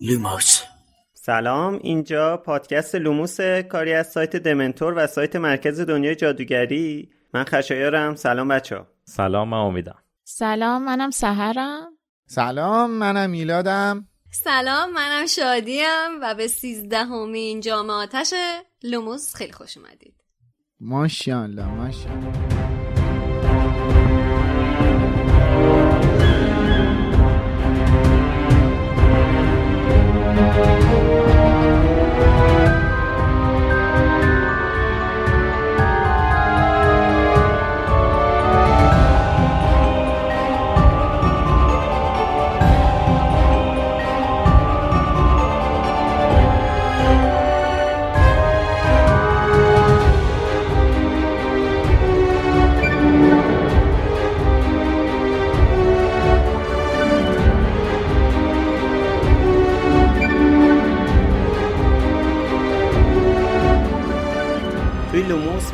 لوموس. سلام اینجا پادکست لوموس کاری از سایت دمنتور و سایت مرکز دنیای جادوگری. من خشایارم. سلام بچه سلام من امیدم. سلام منم سحرم. سلام منم میلادم. سلام منم شادیم و به سیزدهمین جام آتش لوموس خیلی خوش اومدید. ماشاءالله ماشاءالله.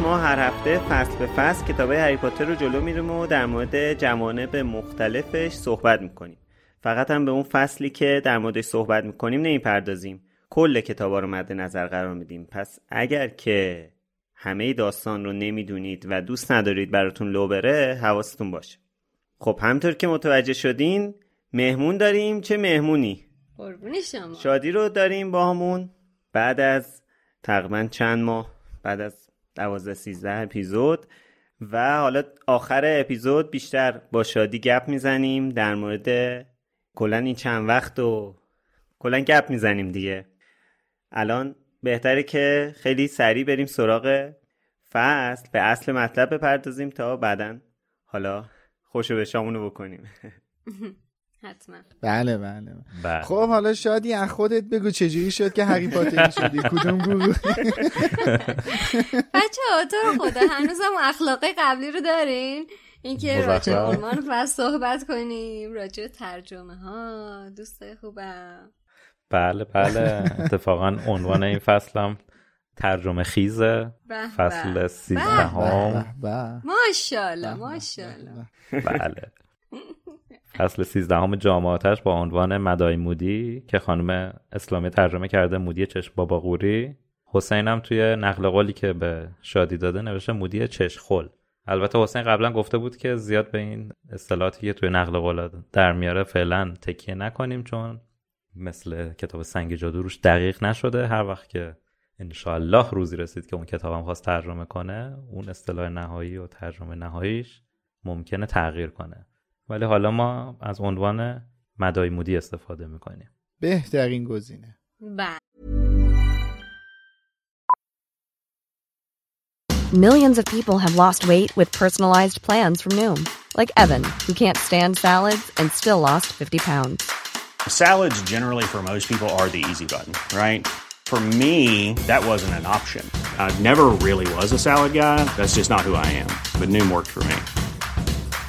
ما هر هفته فصل به فصل کتاب هری پاتر رو جلو میریم و در مورد جوانب مختلفش صحبت می‌کنیم. فقط هم به اون فصلی که در موردش صحبت می‌کنیم نمی‌پردازیم. کل کتابا رو مد نظر قرار میدیم. پس اگر که همه داستان رو نمی‌دونید و دوست ندارید براتون لو بره حواستون باشه. خب همطور که متوجه شدین مهمون داریم. چه مهمونی؟ قربون شما. شادی رو داریم با همون بعد از تقریبا چند ماه بعد از دوازده سیزده اپیزود و حالا آخر اپیزود بیشتر با شادی گپ می‌زنیم در مورد کلا این چند وقت و کلا گپ می‌زنیم دیگه. الان بهتره که خیلی سریع بریم سراغ فصل. به اصل مطلب بپردازیم تا بعدا حالا خوشو به شامونو بکنیم. حتما. بله بله بله. خب حالا شادی از خودت بگو چجوری شد که هری پاتر شدی؟ کدوم گروه؟ بچه ها تو رو خدا هنوز هم اخلاقی قبلی رو دارین؟ اینکه راجع. عنوان فصل صحبت کنیم راجع به ترجمه ها دوست خوبم. بله بله. اتفاقا عنوان این فصلم ترجمه خیزه فصل به به. ماشاءالله ماشاءالله. بله. فصل سیزدهم جامعاتش با عنوان مدای مودی که خانم اسلامی ترجمه کرده مودی چشم بابا قوری حسین هم توی نقل قولی که به شادی داده نوشته مودی چشم خل. البته حسین قبلا گفته بود که زیاد به این اصطلاحاتی که توی نقل قول در میاره فعلا تکیه نکنیم چون مثل کتاب سنگ جادو روش دقیق نشده. هر وقت که انشاالله روزی رسید که اون کتابم خواست ترجمه کنه اون اصطلاح نهایی و ترجمه نهاییش ممکنه تغییر کنه. ولی حالا ما از عنوان مدای مودی استفاده می‌کنیم بهترین گزینه بله Millions of people have lost weight with personalized plans from Noom, like Evan, who can't stand salads and still lost 50 pounds. Salads, generally, for most people, are the easy button, right? For me, that wasn't an option. I never really was a salad guy. That's just not who I am. But Noom worked for me.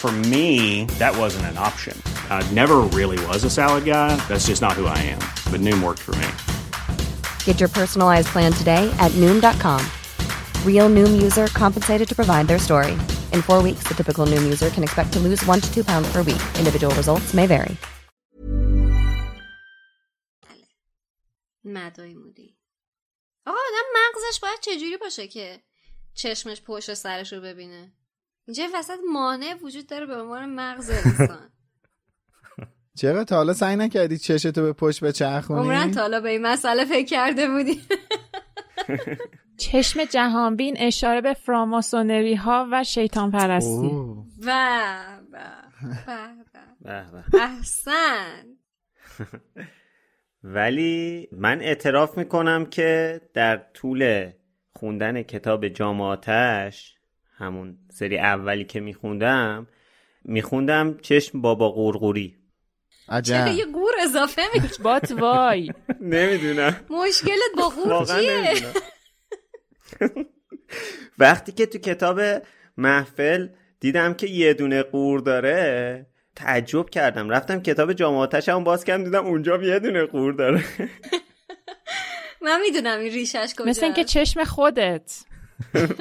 For me, that wasn't an option. I never really was a salad guy. That's just not who I am. But Noom worked for me. Get your personalized plan today at Noom.com. Real Noom user compensated to provide their story. In four weeks, the typical Noom user can expect to lose one to two pounds per week. Individual results may vary. مدای مودی آقا آدم مغزش باید چجوری باشه که چشمش پشت سرش رو ببینه اینجا وسط مانع وجود داره به عنوان مغز انسان. چرا تا حالا سعی نکردی چشتو به پشت بچرخونی؟ عمرن تا حالا به این مسئله فکر کرده بودی. چشم جهانبین اشاره به فراماسونری ها و شیطان پرستی. و. به به. احسن. ولی من اعتراف می‌کنم که در طول خوندن کتاب جامعاتش همون سری اولی که میخوندم میخوندم چشم بابا قورقوری عجب. چرا یه گور اضافه می‌کنی؟ بات وای. نمی‌دونم. مشکلت با گور واقعا چیه؟ نمی‌دونم. وقتی که تو کتاب محفل دیدم که یه دونه قور داره تعجب کردم. رفتم کتاب جامعاتش هم باز کردم دیدم اونجا یه دونه قور داره. من می‌دونم این ریشش کجا مثل اینکه چشم خودت.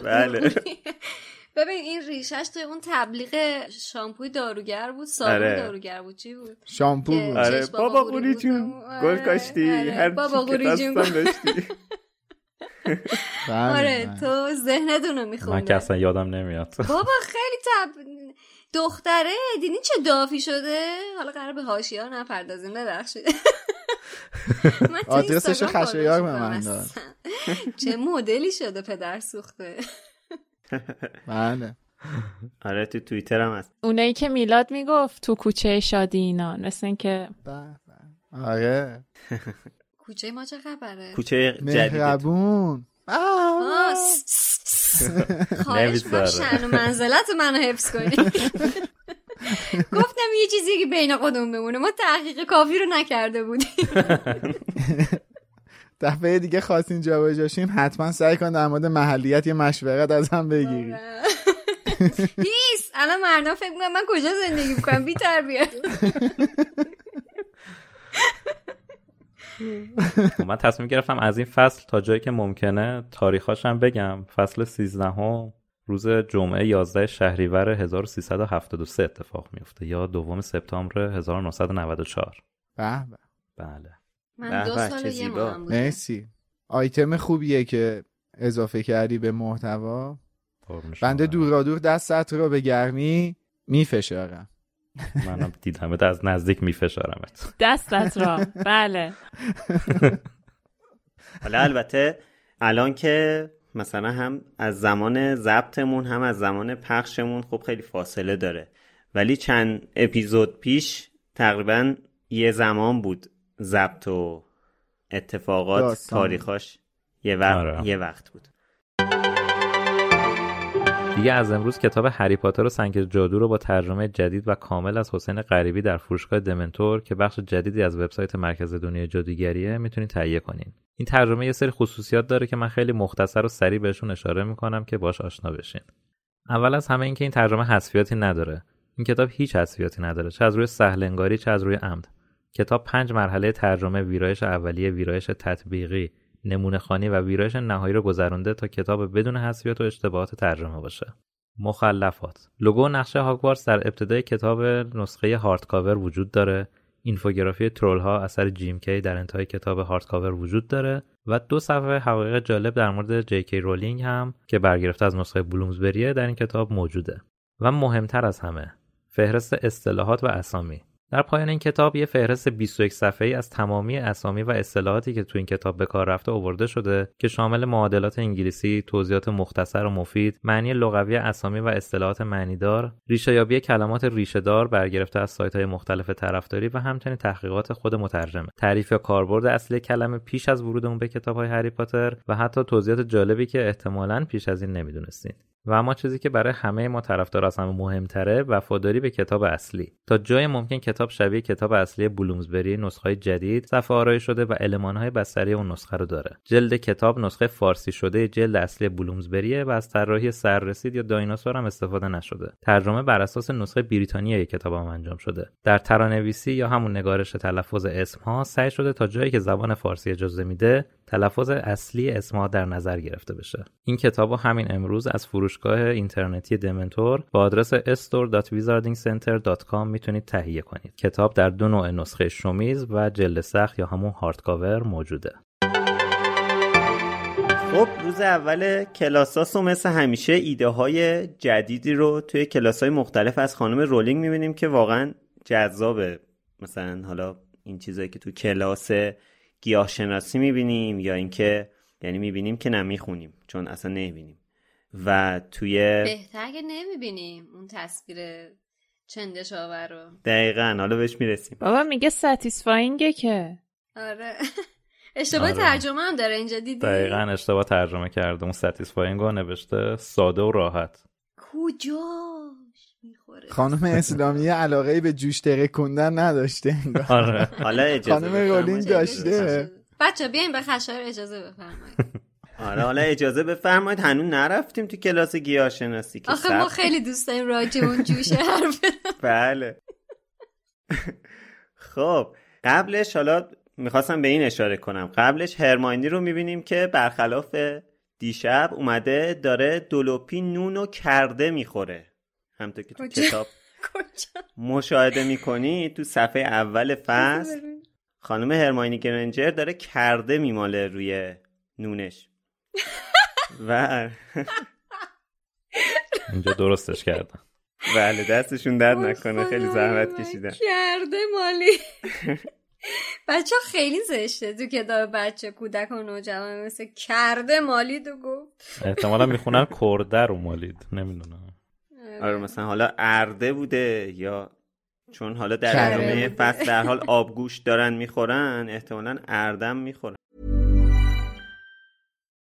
بله. ببین این ریشش توی اون تبلیغ شامپوی داروگر بود صابون آره. داروگر بود. چی بود؟ شامپو بود. آره. بابا قوری. جون. آره، گل کاشتی. آره. هر بابا قوری جون داشتی. بله، آره بله. تو ذهنتونو من که میخونده اصلا یادم نمیاد. بابا خیلی تب دختره. دیدین چه دافی شده؟ حالا قرار به حاشیه ها نپردازیم. ببخشید. آدرسش خشایار به من داد. چه مدلی شده پدر سوخته. بله. آره تو توییتر هم هست. اونایی که میلاد می‌گفت تو کوچه شادی اینا مثل اینکه بله، بله. آره. کوچه ما چه خبره؟ کوچه جدید مهربون. خواهش. شأن و منزلت منو حفظ کنی. گفتم یه چیزی که بین خودمون بمونه ما تحقیق کافی رو نکرده بودیم. دفعه دیگه خواستین جابجاشیم حتما سعی کن در مورد محلیت یه مشورت از هم بگیری. هیس الان مردم فکر می‌کنم من کجا زندگی می‌کنم؟ بی تربیت. خب من تصمیم گرفتم از این فصل تا جایی که ممکنه تاریخاش هم بگم. فصل 13 هم روز جمعه 11 شهریور 1373 اتفاق میفته یا دوم سپتامبر 1994 به به. بله. من دو سال یه زیبا. ماه بودم. مرسی. آیتم خوبیه که اضافه کردی به محتوا. بنده. دورادور دستت رو به گرمی میفشارم. منم دیدمت از نزدیک میفشارمت. دستت را. بله. حالا البته الان که مثلا هم از زمان ضبطمون هم از زمان پخشمون خب خیلی فاصله داره. ولی چند اپیزود پیش تقریبا یه زمان بود. ضبط و اتفاقات داستان. تاریخاش یه وقت, آره. یه وقت بود. دیگه از امروز کتاب هری پاتر و سنگ جادو رو با ترجمه جدید و کامل از حسین غریبی در فروشگاه دمنتور که بخش جدیدی از وبسایت مرکز دنیای جادوگریه می‌تونید تهیه کنین. این ترجمه یه سری خصوصیات داره که من خیلی مختصر و سریع بهشون اشاره می‌کنم که باش آشنا بشین. اول از همه اینکه این ترجمه حذفیاتی نداره. این کتاب هیچ حذفیاتی نداره چه از روی سهلنگاری چه از روی عمد. کتاب پنج مرحله ترجمه ویرایش اولیه ویرایش تطبیقی نمونه خوانی و ویرایش نهایی رو گذرونده تا کتاب بدون حذفیات و اشتباهات ترجمه باشه. مخلفات لوگو نقشه هاگوارتس در ابتدای کتاب نسخه hardcover وجود داره. اینفوگرافی ترول ها اثر جیم کی در انتهای کتاب hardcover وجود داره و دو صفحه حقایق جالب در مورد جی کی رولینگ هم که برگرفته از نسخه بلومزبریه در این کتاب موجوده. و مهمتر از همه فهرست اصطلاحات و اسامی در پایان این کتاب یه فهرست 21 صفحه‌ای از تمامی اسامی و اصطلاحاتی که تو این کتاب به کار رفته آورده شده که شامل معادلات انگلیسی، توضیحات مختصر و مفید، معنی لغوی اسامی و اصطلاحات معنیدار، ریشه‌یابی کلمات ریشه‌دار برگرفته از سایت‌های مختلف طرفداری و همچنین تحقیقات خود مترجمه. تعریف یا کاربرد اصلی کلمه پیش از ورودمون به کتاب‌های هری پاتر و حتی توضیحات جالبی که احتمالاً پیش از این نمی‌دونستین. و اما چیزی که برای همه ما طرفدار از همه مهمتره وفاداری به کتاب اصلی. تا جای ممکن کتاب شبیه کتاب اصلی بلومزبری نسخه جدید صفحه آرایی شده و المانهای بستری اون نسخه رو داره. جلد کتاب نسخه فارسی شده جلد اصلی بلومزبریه و از طراحی سررسید یا دایناسور هم استفاده نشده. ترجمه بر اساس نسخه بریتانیایی کتاب هم انجام شده. در ترانویسی یا همون نگارش تلفظ اسمها سعی شده تا جایی که زبان فارسی اجازه میده تلفظ اصلی اسمها در نظر گرفته بشه. این کتاب همین امروز از فروشگاه اینترنتی دمنتور با آدرس store.wizardingcenter.com می‌تونید تهیه کنید. کتاب در دو نوع نسخه شومیز و جلد سخت یا همون هارد کاور موجوده. خب روز اول کلاساس و مثل همیشه ایده های جدیدی رو توی کلاس های مختلف از خانم رولینگ می‌بینیم که واقعا جذابه. مثلا حالا این چیزایی که تو کلاس گیاهشناسی می‌بینیم یا اینکه یعنی می‌بینیم که نه می‌خونیم چون اصلا نمی‌بینیم. و توی بهتر که نمی‌بینیم اون تصویر چندش آور رو. دقیقا حالا بهش می‌رسیم. بابا میگه satisfying ه که. آره. اشتباه آره. ترجمه هم داره اینجا دیدی؟ دقیقا اشتباه ترجمه کرده. اون satisfying رو نوشته ساده و راحت. می‌خوره خانم اسلامی علاقه به جوش ترکوندن نداشته انگار. آره. حالا اجازه خانم. رولینگ داشته بچه بیاین به خشایار اجازه بفرمایید. آره حالا اجازه بفرمایید. هنوز نرفتیم تو کلاس گیاهشناسی که آخه ما خیلی دوست داریم راجع به اون جوشه حرف. بله. خب قبلش حالا می‌خواستم به این اشاره کنم. قبلش هرماینی رو می‌بینیم که برخلاف دیشب اومده داره دولوپی نون و کرده می‌خوره. همطور که تو؟ کتاب کجا؟ مشاهده می‌کنی تو صفحه اول فصل خانم هرماینی گرنجر داره کرده میماله روی نونش. و اینجا درستش کردم. بله دستشون درد نکنه خیلی زحمت. کشیدن. کرده مالی. بچه خیلی زشته تو کتاب بچه کودک و نوجوان مثل کرده مالی تو گفت. احتمالا می‌خونن کرده رو مالید نمی‌دونم. آره مثلا حالا ارده بوده یا چون حالا در ادامه. فصل در حال آبگوش دارن می‌خورن احتمالا اردم می‌خورن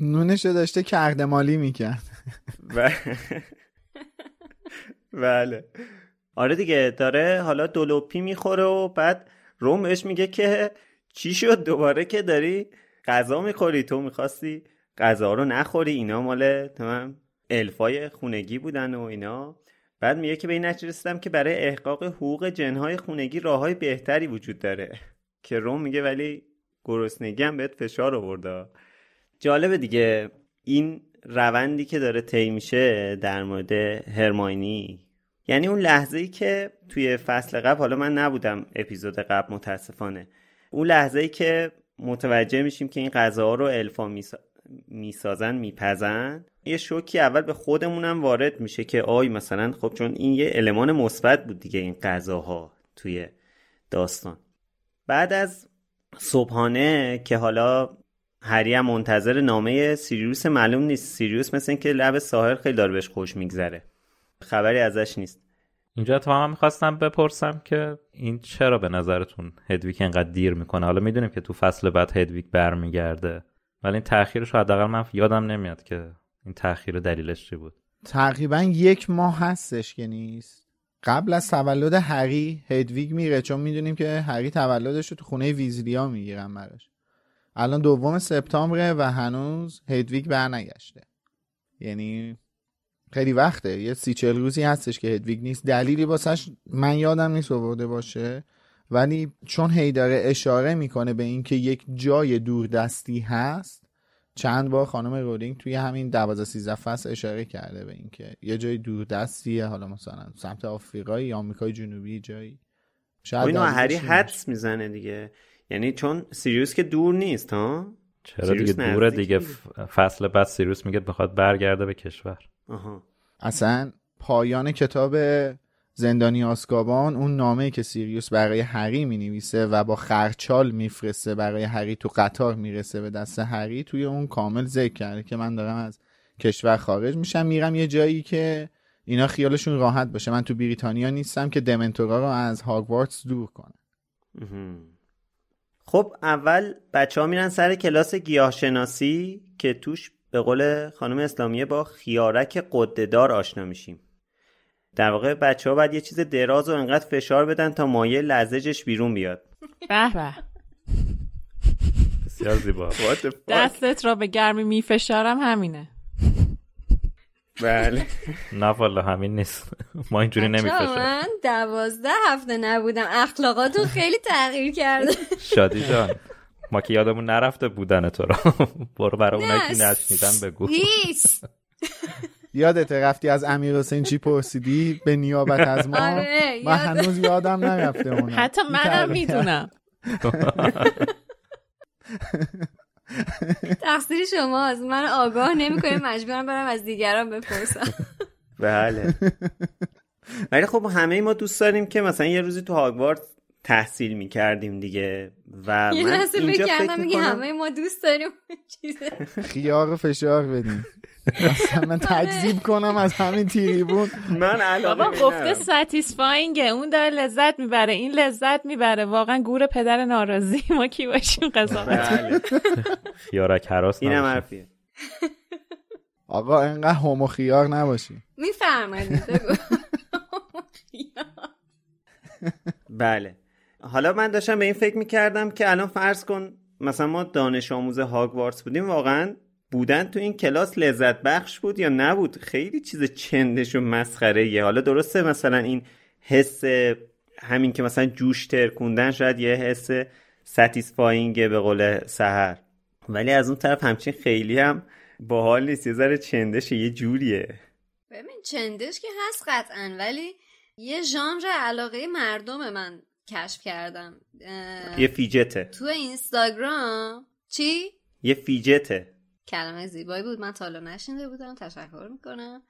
نونشو داشته کرده مالی می‌کرد. بله. آره دیگه داره حالا دولوپی می‌خوره و بعد روم بهش میگه که چی شد دوباره که داری غذا می‌خوری؟ تو می‌خواستی غذا رو نخوری؟ اینا مال تمام الفای خونگی بودن و اینا. بعد میگه که به این نتیجه رسیدم که برای احقاق حقوق جنهای خونگی راههای بهتری وجود داره. که روم میگه ولی گرسنگی هم بهت فشار آورده. جالبه دیگه. این روندی که داره طی میشه در مورد هرماینی یعنی اون لحظه ای که توی فصل قبل حالا من نبودم اپیزود قبل متاسفانه. اون لحظه ای که متوجه میشیم که این غذاها رو الفا میسا... می‌سازن میپزن یه شوکی اول به خودمونم وارد میشه که آی مثلا خب چون این یه المان مثبت بود دیگه این غذاها توی داستان. بعد از صبحانه که حالا هری هم منتظر نامه سیریوس معلوم نیست. سیریوس مثل اینکه لب ساحل خیلی داره بهش خوش میگذره. خبری ازش نیست. اینجا اتفاقا می‌خواستم بپرسم که این چرا به نظرتون هدویک انقدر دیر می‌کنه؟ حالا می‌دونیم که تو فصل بعد هدویک برمیگرده ولی این تاخیرش رو حداقل من یادم نمیاد که این تاخیر دلیلش چی بود. تقریبا یک ماه هستش که نیست. قبل از تولد هری هدویگ میره چون می‌دونیم که هری تولدش رو تو خونه ویزلیا می‌گیرن براش. الان دوم سپتامبره و هنوز هدویگ برنگشته. یعنی خیلی وقته. یه سی چل روزی هستش که هدویگ نیست. دلیلی واسش من یادم نیست آورده باشه. ولی چون هی داره اشاره می‌کنه به اینکه یک جای دوردستی هست چند بار خانم رولینگ توی همین 12 13 فصل اشاره کرده به اینکه یه جای دوردستیه. حالا مثلا سمت آفریقا یا آمریکای جنوبی جایی. خب اینو هری حدس می‌زنه دیگه. یعنی چون سیریوس که دور نیست ها؟ چرا دیگه سیریوس دوره دیگه فصل بعد سیروس میگه بخواد برگرده به کشور. آها. اصلا پایان کتاب زندانی آسکابان اون نامه که سیریوس برای هری می نویسه و با خرچال میفرسته برای هری تو قطار می‌رسه به دست هری توی اون کامل ذکر کرده که من دارم از کشور خارج میشم میرم یه جایی که اینا خیالشون راحت باشه. من تو بریتانیا نیستم که دمنتورا رو از هاگوارتس دور کنم. خب اول بچه ها میرن سر کلاس گیاهشناسی که توش به قول خانم اسلامیه با خیارک قدهدار آشنا میشیم. در واقع بچه ها باید یه چیز دراز و انقدر فشار بدن تا مایه لزجش بیرون بیاد. به به. بسیار زیبا. دستت را به گرمی میفشارم همینه. بله. نه والا همین نیست. ما اینجوری نمیفشاریم من دوازده هفته نبودم. اخلاقاتون خیلی تغییر کرده. شادی جان ما که یادمون نرفته بودن تو رو. برو برای اونایی که نشنیدن بگو. هیچ یادت رفتی از امیر حسین چی پرسیدی؟ به نیابت از ما؟ آره، من یاد- هنوز یادم نرفته اونو حتی منم. می‌دونم. تقصیر شماست من آگاه نمی‌کنه مجبورم برم از دیگران بپرسم. بله. ولی خب همه ما دوست داریم که مثلا یه روزی تو هاگوارت تحصیل می‌کردیم دیگه و یه من اینجا فکر می‌کنم همه ما دوست داریم خیار و فشار بدیم. من تکذیب کنم از همین تیریبون. من بابا گفته ندارم. ستیسفاینگه اون داره لذت می‌بره. این لذت می‌بره. واقعا گور پدر ناراضی. ما کی باشیم قضاوت؟ بله. خیارک حراس اینم. حرفیه. آقا اینقدر هومو خیار نباشی میفرمایید بله. حالا من داشتم به این فکر می‌کردم که الان فرض کن مثلا ما دانش آموز هاگوارتس بودیم واقعا بودن تو این کلاس لذت بخش بود یا نبود؟ خیلی چیز چندش و مسخره یه حالا درسته مثلا این حس همین که مثلا جوش ترکوندن شاید یه حس ستیسفاینگه به قول سهر ولی از اون طرف همچین خیلی هم باحال نیست. یه ذره چندش یه جوریه. ببین چندش که هست قطعا ولی یه ژانر علاقه مردم من کشف کردم. یه فیجته. تو اینستاگرام چی؟ یه فیجته. کلمه زیبایی بود. من تا حالا بودم. تشکر می‌کنم.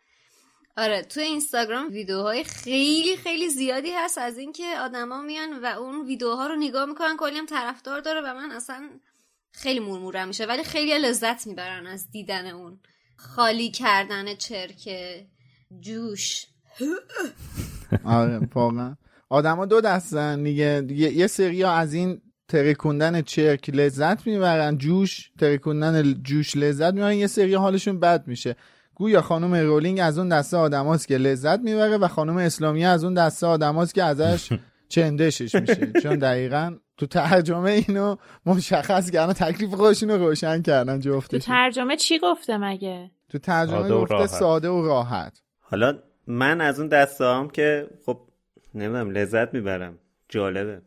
آره تو اینستاگرام ویدیوهای خیلی خیلی زیادی هست از اینکه آدما میان و اون ویدیوها رو نگاه می‌کنن کلی هم طرفدار داره و من اصلا خیلی مورمورم میشه. ولی خیلی لذت می‌برن از دیدن اون. خالی کردن چرک جوش. آره واقعا. آدما دو دستن. دیگه یه, سری از این ترکوندن چرک لذت می‌برن جوش ترکوندن جوش لذت می‌برن. یه سری حالشون بد میشه. گویا خانم رولینگ از اون دسته آدماست که لذت می‌بره و خانم اسلامی از اون دسته آدماست که ازش چندشش میشه. چون دقیقا تو ترجمه اینو مشخص کردن تکلیف خودشون رو روشن کردن تو جفتش ترجمه چی گفته مگه؟ تو ترجمه گفته راحت. ساده و راحت. حالا من از اون دسته هم که خب نمی‌دونم لذت می‌برم. جالبه.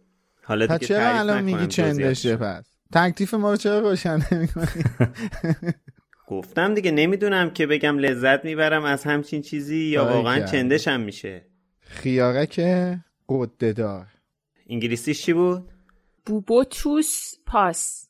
حالا پس دیگه چرا الان میگی. چندشه پس تکلیف ما رو چرا روشن نمی‌کنی؟ گفتم دیگه نمی‌دونم که بگم لذت می‌برم از همچین چیزی یا واقعا که. چندشم میشه. خیارک غده دار انگلیسیش چی بود؟ Bubotuber pus.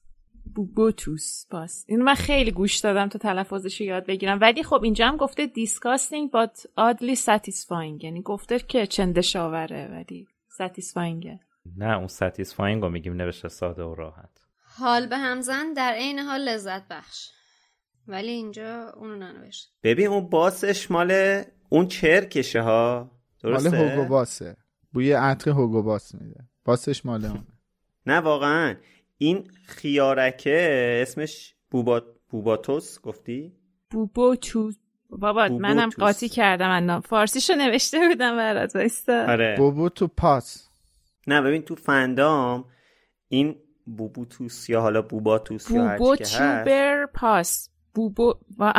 Bubotuber pus. اینو من خیلی گوش دادم تا تلفظش یاد بگیرم. ولی خب اینجا هم گفته disgusting but oddly satisfying. یعنی گفته که چندش آوره ولی satisfying ه نه اون satisfying رو میگیم نوشته ساده و راحت. حال به همزن در عین حال لذت بخش. ولی اینجا اونو ننوشت. ببین اون باسش مال اون چرکشه ها. درسته؟ مال هوگو باسه. بوی عطر هوگو باس میده. باسش مال اونه نه واقعا. این خیارکه اسمش بوبا... بوباتوس گفتی؟ بوبوتوس بابا. منم قاطی کردم الان. فارسیشو نوشته بودم برات وایستا. آره. بوبو تو پاس. نه ببین تو فندام این بوبوتوس یا حالا بوباتوس یا هر بوبو چی که هست. توبر پاس. بوبو و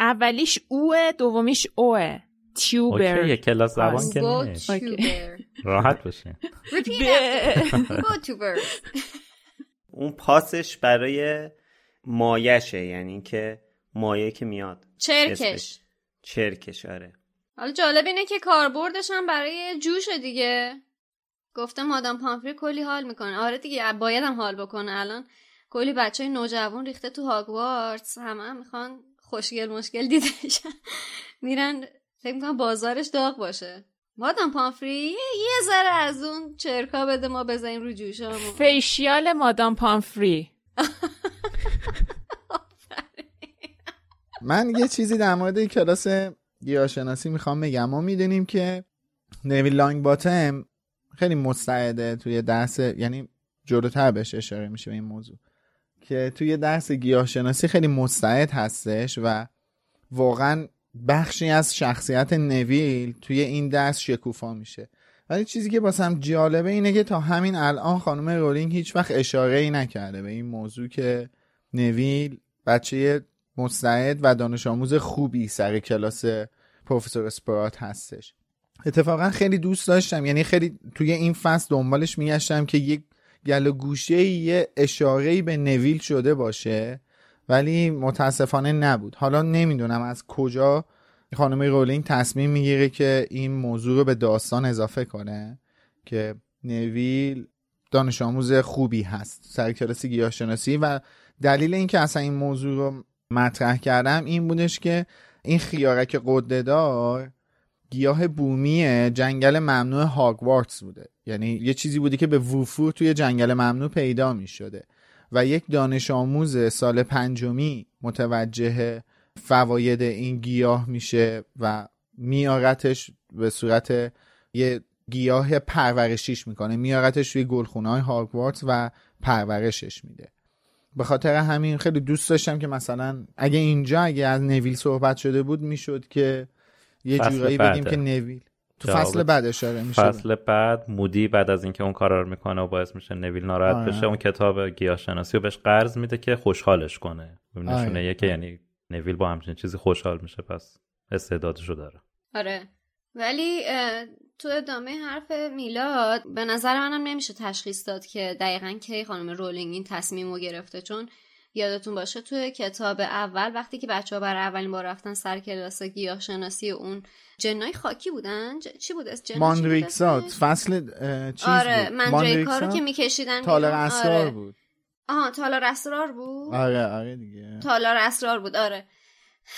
اولیش اوه دومیش اوه. تیوبر اوکی کلاس زبان پاس. که راحت توبر اون پاسش برای مایشه یعنی که مایه که میاد. چرکش. چرکش آره. حالا جالب اینه که کاربردش هم برای جوش دیگه. گفته مادام پامفری کلی حال می‌کنه. آره دیگه باید هم حال بکنه الان. کلی بچه های نوجوان ریخته تو هاگوارتس همه هم می‌خوان خوشگل مشکل دیده بشن. میرن فکر می‌کنم بازارش داغ باشه. مادام پامفری یه, ذره از اون چرکا بده ما بزنیم رو جوشامون. فیشیال مادام پامفری. من یه چیزی در مورد کلاس گیاهشناسی می‌خوام بگم. ما می‌دونیم که نویل لانگ باتم خیلی مستعده توی درس یعنی جلوتر بهش اشاره میشه به این موضوع که توی درس گیاهشناسی خیلی مستعد هستش و واقعا بخشی از شخصیت نویل توی این درس شکوفا میشه. ولی چیزی که باسم جالبه اینه که تا همین الان خانم رولینگ هیچ وقت اشاره ای نکرده به این موضوع که نویل بچه مستعد و دانش آموز خوبی سر کلاس پروفسور اسپرات هستش. اتفاقا خیلی دوست داشتم. یعنی خیلی توی این فصل دنبالش میگشتم که یک گل گوشه یه اشاره به نویل شده باشه. ولی متاسفانه نبود. حالا نمی‌دونم از کجا خانم رولینگ تصمیم می‌گیره که این موضوع رو به داستان اضافه کنه که نویل دانش آموز خوبی هست سر کلاس گیاهشناسی. و دلیل اینکه اصلا این موضوع رو مطرح کردم این بودش که این خیارک قدهدار گیاه بومی جنگل ممنوع هاگوارتس بوده. یعنی یه چیزی بوده که به وفور توی جنگل ممنوع پیدا می شده و یک دانش آموز سال پنجمی متوجه فواید این گیاه میشه و میارتش به صورت یه گیاه پرورشیش می‌کنه. میارتش توی گلخونه های هاگوارتس و پرورشش میده. به خاطر همین خیلی دوست داشتم که مثلا اگه اینجا اگه از نویل صحبت شده بود می‌شد که یه جورایی بگیم که نویل. تو فصل بعد اشاره میشه. فصل بعد مودی بعد از اینکه اون کارا رو می‌کنه و باعث میشه نویل ناراحت آره. بشه اون کتاب گیاهشناسی رو بهش قرض میده که خوشحالش کنه. نشونه آره. که یعنی نویل با همچین چیزی خوشحال میشه پس استعدادشو داره. آره. ولی تو ادامه حرف میلاد به نظر منم نمیشه تشخیص داد که دقیقا کی خانم رولینگ این تصمیم رو گرفته چون یادتون باشه توی کتاب اول وقتی که بچه ها برای اولین بار رفتن سر کلاس گیاه شناسی اون جنای خاکی بودن؟ چی بود از ماندریکسات فصل چیز آره ماندریکا رو که میکشیدن تالار اسرار آره. بود. آها تالار اسرار بود؟ آره آره دیگه. تالار اسرار بود آره.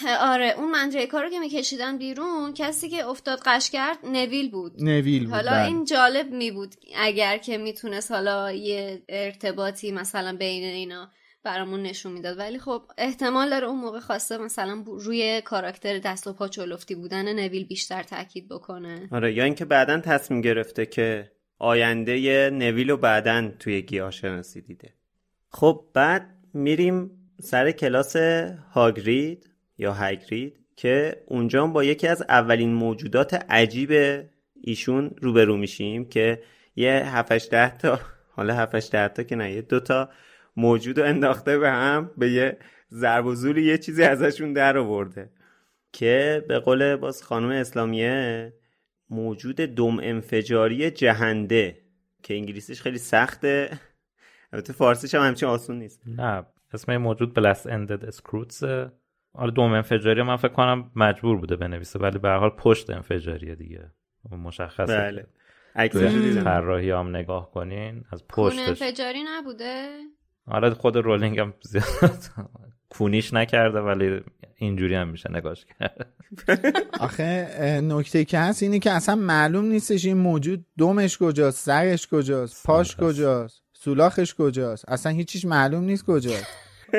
آره اون مندریکا رو که میکشیدن بیرون کسی که افتاد قش کرد نویل بود. نویل بود حالا بله. این جالب می بود اگر که می‌تونست حالا یه ارتباطی مثلا بین اینا برامون نشون می‌داد. ولی خب احتمال داره اون موقع خواسته مثلا روی کاراکتر دست و پا چلفتی بودن نویل بیشتر تاکید بکنه. آره یا اینکه بعدا تصمیم گرفته که آینده نویل رو بعدا توی گیاه شناسی دیده. خب بعد میریم سر کلاس هاگرید یا هگرید که اونجا با یکی از اولین موجودات عجیب ایشون روبرو میشیم که یه 7 ده تا حالا 7 ده تا که نه یه دو تا موجود رو انداخته به هم به یه ضرب و یه چیزی ازشون در آورده. که به قول باز خانم اسلامیه موجود دم انفجاری جهنده که انگلیسیش خیلی سخته. البته فارسیش هم همچین آسون نیست. نه اسم موجود Blast-Ended Skrewts حالا دم انفجاری من فکر کنم مجبور بوده بنویسه ولی به حال پشت انفجاریه دیگه. مشخصه بله. طراحی هم نگاه کنین از پشت انفجاری نبوده؟ حالا خود رولینگ هم زیاد کونیش نکرده ولی اینجوری هم میشه نگاش کرد. آخه نکته که هست اینه که اصلا معلوم نیستش این موجود دمش کجاست سرش کجاست پاش کجاست سولاخش کجاست. اصلا هیچیش معلوم نیست کجاست.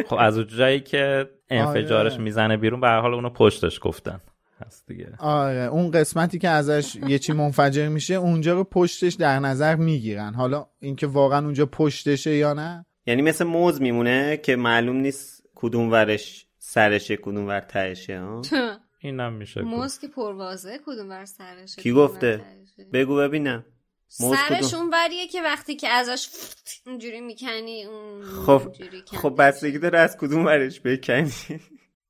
خب از جایی که انفجارش آره. می‌زنه بیرون به هر حال اونو پشتش گفتن. هست دیگه. آره اون قسمتی که ازش یه چی منفجر میشه اونجا رو پشتش در نظر می‌گیرن. حالا اینکه واقعا اونجا پشتشه یا نه یعنی مثل موز میمونه که معلوم نیست کدوم ورش سرشه کدوم ور تهشه ها؟ اینم میشه موز که پروازه کدوم ور سرشه کی گفته؟ بگو ببینم. سرش اون وریه که وقتی که ازش اینجوری می‌کنی اون خب خب بستگی داره از کدوم ورش بکنی.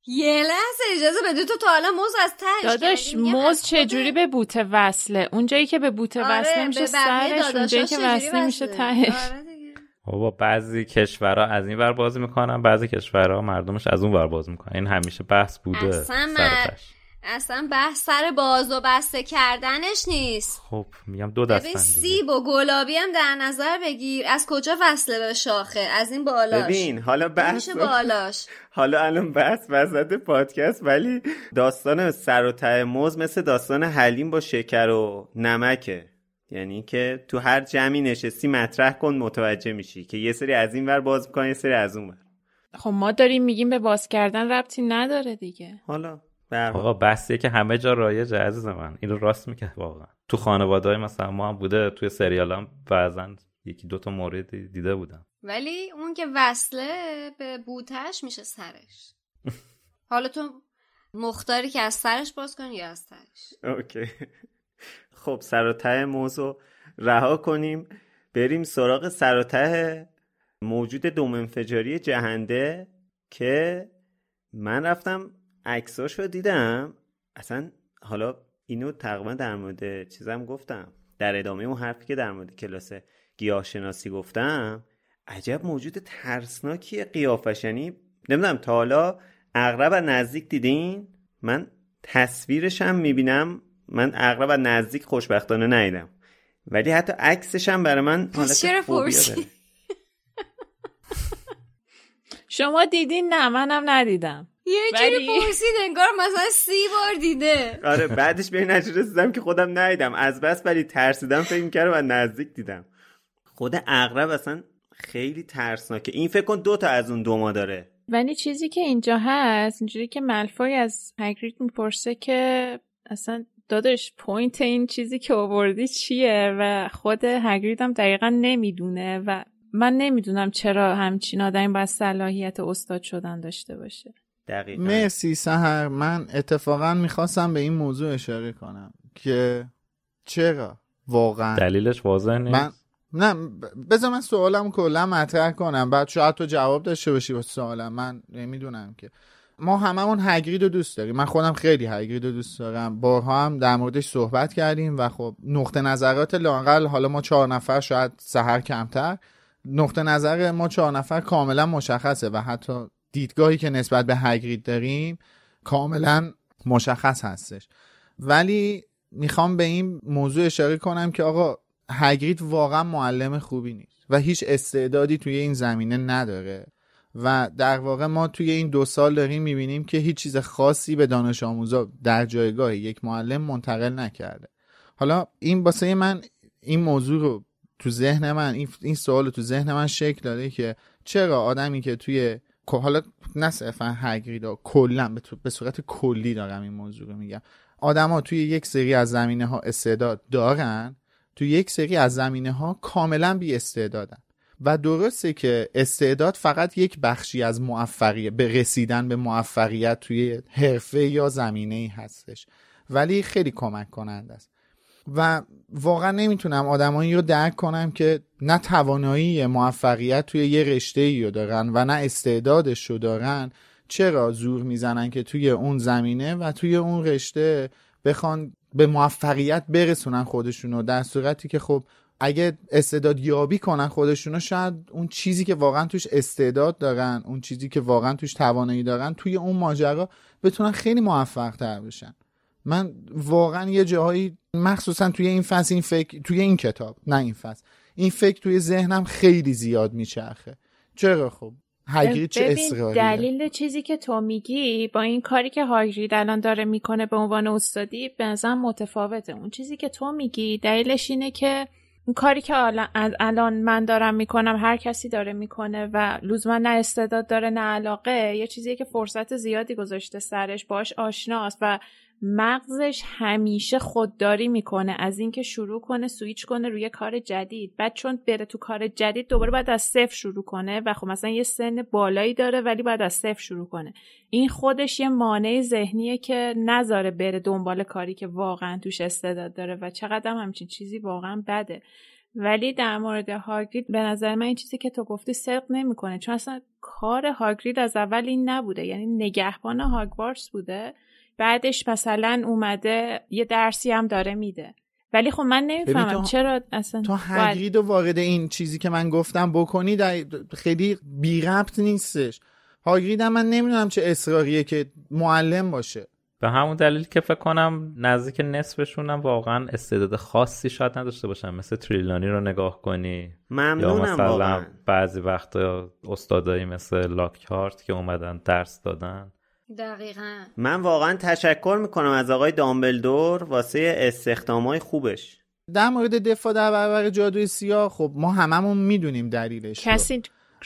یه لحظه اجازه بده. تو تا حالا موز از تهش داداش موز چجوری به بوته وصله؟ اونجایی که به بوته آره وصله میشه سرش اونجایی که وصله میشه تهش. آره بابا بعضی کشورها از این ور بازی می‌کنن بعضی کشورها مردمش از اون ور بازی می‌کنن. این همیشه بحث بوده اصلا, اصلا بحث سر باز و بسته کردنش نیست. خب میگم دو دستن ببین سیب و گلابی هم در نظر بگیر. از کجا وصله به شاخه؟ از این بالاش. ببین حالا بحث بالاش. حالا الان بحث وسط پادکست ولی داستان سر و ته موز مثل داستان حلیم با شکر و نمکه. یعنی که تو هر جمعی نشستی مطرح کن متوجه میشی که یه سری از این ور باز می‌کنن یه سری از اون ور. خب ما داریم میگیم به باز کردن ربطی نداره دیگه. حالا آقا بحثیه که همه جا رایج عزیز من. اینو راست میگه واقعا. تو خانواده های مثلا ما هم بوده توی سریال هم بعضا یکی دوتا مورد دیده بودم. ولی اون که وصله به بوتش میشه سرش. حالا تو مختاری که از سرش باز کن یا از سرش؟ اوکی. خب سر و ته موضوع رها کنیم. بریم سراغ سر و ته موجود دوم انفجاری جهنده که من رفتم عکساشو دیدم. اصلا حالا اینو تقریبا در مورد چیزم گفتم. در ادامه اون حرفی که در مورد کلاس گیاهشناسی گفتم عجب موجود ترسناکیه قیافش. یعنی نمی‌دونم تا حالا اغرب نزدیک دیدین؟ من تصویرش هم می‌بینم من اغرب نزدیک خوشبختانه ندیدم. ولی حتی عکسش هم برای من پس چرا شما دیدین نه منم ندیدم. یه جوری ولی- ترسید انگار مثلا سی بار دیده. آره بعدش به این رسیدم که خودم ندیدم. از بس ولی ترسیدم فکر کردم از نزدیک دیدم. خود عقرب اصلا خیلی ترسناکه. این فکر کن دو تا از اون دما داره. ولی چیزی که اینجا هست اینجوری که مالفوی از هگرید می‌پرسه که اصلا داداش point این چیزی که آوردی چیه؟ و خود هگرید هم دقیقا نمی‌دونه و من نمی‌دونم چرا همچین آدمی باید صلاحیت استاد شدن داشته باشه. دقیقا. مرسی سهر. من اتفاقا می‌خواستم به این موضوع اشاره کنم که چرا واقعا دلیلش واضح نیست؟ من نه بذار من سوالم کلا مطرح کنم. بعد شاید تو جواب داشته باشی با سوالم. من نمی‌دونم که ما هممون هگرید رو دوست داریم. من خودم خیلی هگرید رو دوست دارم. بارها هم در موردش صحبت کردیم و خب نقطه نظرات لاقل حالا ما چهار نفر شاید سهر کمتر. نقطه نظر ما چهار نفر کاملا مشخصه و حتی دیدگاهی که نسبت به هگرید داریم کاملا مشخص هستش. ولی می‌خوام به این موضوع اشاره کنم که آقا هگرید واقعا معلم خوبی نیست و هیچ استعدادی توی این زمینه نداره. و در واقع ما توی این دو سال داریم می‌بینیم که هیچ چیز خاصی به دانش آموزا در جایگاه یک معلم منتقل نکرده. حالا این واسه من این موضوع رو تو ذهن من این, سوال تو ذهن من شکل داده که چرا آدمی که توی حالا نه صرفا هگریدا کلا به صورت کلی دارم این موضوع رو میگم. آدما توی یک سری از زمینه ها استعداد دارن توی یک سری از زمینه ها کاملا بی استعدادن و درسته که استعداد فقط یک بخشی از موفقیت به رسیدن به موفقیت توی حرفه یا زمینه ای هستش. ولی خیلی کمک کننده است. و واقعا نمی‌تونم آدمایی رو درک کنم که نه توانایی موفقیت توی یه رشته ای رو دارن و نه استعدادش رو دارن. چرا زور می‌زنن که توی اون زمینه و توی اون رشته بخوان به موفقیت برسونن خودشونو در صورتی که خب اگه استعداد یابی کنن خودشونو شاید اون چیزی که واقعا توش استعداد دارن اون چیزی که واقعا توش توانایی دارن توی اون ماجرا بتونن خیلی موفق تر بشن. من واقعا یه جاهایی مخصوصا توی این فصل این فکر توی این کتاب نه این فصل این فکر توی ذهنم خیلی زیاد میچرخه. چرا خب؟ هگرید چه اصراریه دلیل چیزی که تو میگی با این کاری که هاگرید الان داره می‌کنه به عنوان استادی به نظرم متفاوته. اون چیزی که تو میگی دلیلش اینه که کاری که الان من دارم می‌کنم هر کسی داره می‌کنه و لزوما نه استعداد داره نه علاقه یه چیزیه که فرصت زیادی گذاشته سرش. باش آشناست و مغزش همیشه خودداری می‌کنه. از اینکه شروع کنه سویچ کنه روی کار جدید. بعد چون بره تو کار جدید دوباره باید از صفر شروع کنه و خب مثلا یه سن بالایی داره ولی باید از صفر شروع کنه. این خودش یه مانع ذهنیه که نذاره بره دنبال کاری که واقعا توش استعداد داره و چقدر هم همچین چیزی واقعا بده. ولی در مورد هاگرید به نظر من این چیزی که تو گفتی صدق نمی‌کنه. چون اصلا کار هاگرید از اول این نبوده. یعنی نگهبان هاگوارتس بوده. بعدش مثلا اومده یه درسی هم داره میده. ولی خب من نمی‌فهمم تو- چرا اصلا تا باید- هگرید و وارد این چیزی که من گفتم بکنی در خیلی بی ربط نیستش. هاگرید من نمی‌دونم چه اصراریه که معلم باشه. به همون دلیل که فکر کنم نزدیک نصفشون هم واقعا استعداد خاصی شاید نداشته باشن. مثل تریلانی رو نگاه کنی. یا ممنونم مثلا واقعا. بعضی وقتا استادایی مثل لاکهارت که اومدن درس دادن. دقیقا من واقعا تشکر می‌کنم از آقای دامبلدور واسه استخدامای خوبش در مورد دفاع در برابر جادوی سیاه خب ما هممون می‌دونیم دلیلش رو. کسی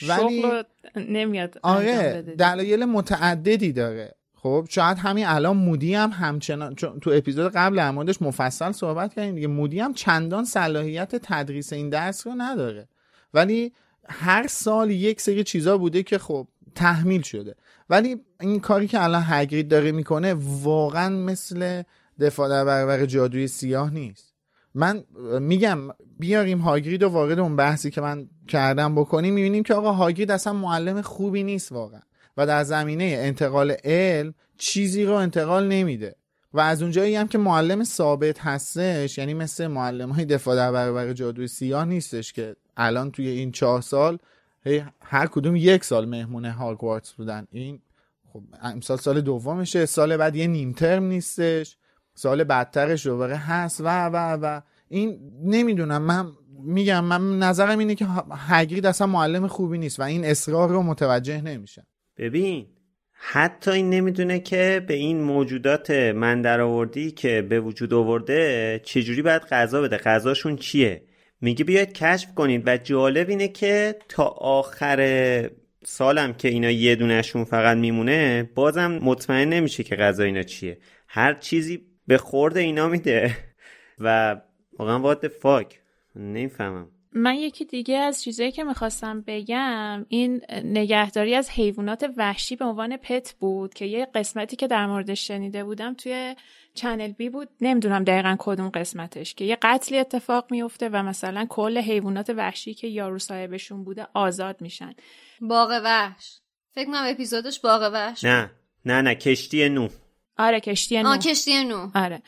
ولی- شغل نمیاد آره. دلایل متعددی داره خب شاید همین الان مودی هم همچنان چون تو اپیزود قبل در موردش مفصل صحبت کردیم دیگه مودی هم چندان صلاحیت تدریس این درس رو نداره ولی هر سال یک سری چیزا بوده که خب تحمیل شده. ولی این کاری که الان هگرید داره می‌کنه واقعا مثل دفاع در برابر جادوی سیاه نیست. من میگم بیاریم هاگرید و وارد اون بحثی که من کردم بکنیم می‌بینیم که آقا هاگرید اصلا معلم خوبی نیست واقعا. و در زمینه انتقال علم چیزی رو انتقال نمیده. و از اونجایی هم که معلم ثابت هستش یعنی مثل معلم های دفاع در برابر جادوی سیاه نیستش که الان توی این چهار سال هر کدوم یک سال مهمون هاگوارتس بودن. این خب امسال سال دومشه سال بعد یه نیم ترم نیستش. سال بدترش رو هست. و و و. این نمی‌دونم من میگم من نظرم اینه که هگرید اصلا معلم خوبی نیست و این اصرار رو متوجه نمیشه. ببین حتی این نمی‌دونه که به این موجودات من در آوردی که به وجود آورده چجوری باید غذا بده؟ غذاشون چیه؟ میگه بیاید کشف کنید و جالب اینه که تا آخر سالم که اینا یه دونشون فقط میمونه بازم مطمئن نمیشه که غذا اینا چیه. هر چیزی به خورد اینا میده. و واقعا وات فاک نمی‌فهمم. من یکی دیگه از چیزایی که می‌خواستم بگم این نگهداری از حیوانات وحشی به عنوان پت بود که یه قسمتی که در موردش شنیده بودم توی چنل بی بود. نمی‌دونم دقیقا کدوم قسمتش که یه قتلی اتفاق میفته و مثلا کل حیوانات وحشی که یارو صاحبشون بوده آزاد میشن. باغ وحش. فکر کنم اپیزودش باغ وحش نه. نه نه. کشتی نو. آره کشتی نو. آه کشتی نو. آره.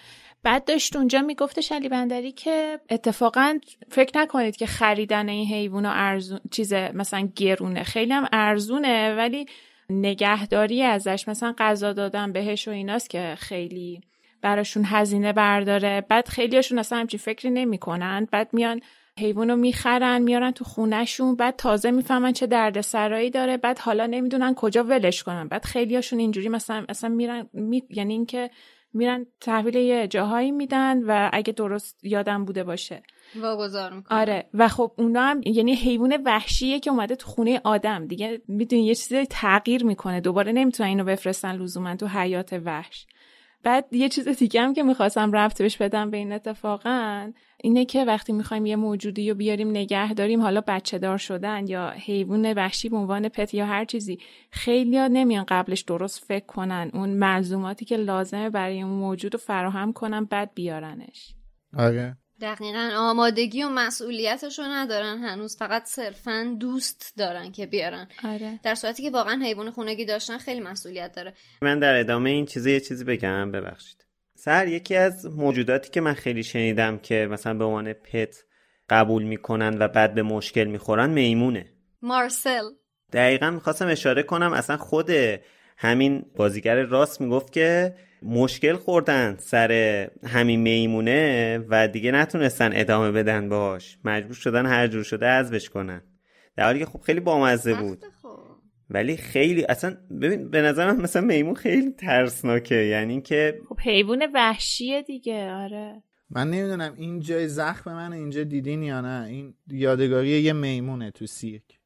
بعد داشت اونجا میگفتش علی بندری که اتفاقا فکر نکنید که خریدن این حیوان ارزون چیز مثلا گرونه. خیلی هم ارزونه ولی نگهداری ازش. مثلا غذا دادن بهش و ایناست که خیلی براشون هزینه برداره. بعد خیلیاشون اصلا همچین فکری نمی‌کنن. بعد میان حیوانو می‌خرن میارن تو خونهشون. بعد تازه می‌فهمن چه درد سرایی داره. بعد حالا نمی‌دونن کجا ولش کنن. بعد خیلیاشون اینجوری مثلا اصلا میرن می... یعنی اینکه میرن تحویل یه جاهایی میدن و اگه درست یادم بوده باشه. واگذار می‌کنن. آره. و خب اونا هم یعنی حیوان وحشیه که اومده تو خونه آدم. دیگه می‌دونی یه چیزی تغییر می‌کنه. دوباره نمی‌تونن اینو بفرستن لزوما تو حیات وحش. بعد یه چیز دیگه هم که می‌خواستم رفت بهش بدم به این اتفاقا اینه که وقتی می‌خوایم یه موجودی رو بیاریم نگه داریم حالا بچه دار شدن یا حیوان وحشی به عنوان پت یا هر چیزی خیلی ها نمیان قبلش درست فکر کنن. اون ملزوماتی که لازمه برای اون موجود رو فراهم کنن بعد بیارنش. آره. دقیقا آمادگی و مسئولیتش رو ندارن هنوز فقط صرفا دوست دارن که بیارن. آره. در صورتی که واقعا حیوان خونگی داشتن خیلی مسئولیت داره. من در ادامه این چیزی یه چیزی بگم ببخشید. سر یکی از موجوداتی که من خیلی شنیدم که مثلا به عنوان پت قبول می‌کنن و بعد به مشکل می‌خورن میمونه. مارسل. دقیقا می‌خواستم اشاره کنم اصلا خود همین بازیگر راست می‌گفت که مشکل خوردن سر همین میمونه و دیگه نتونستن ادامه بدن باش مجبور شدن هر جور شده ازش کنن. در حالی که خب خیلی بامزه بود. ولی خیلی اصلا ببین به نظر من مثلا میمون خیلی ترسناکه. یعنی که خب حیوان وحشیه دیگه آره. من نمی‌دونم این جای زخم من اینجا دیدین یا نه؟ این یادگاری یه میمونه تو سیرک.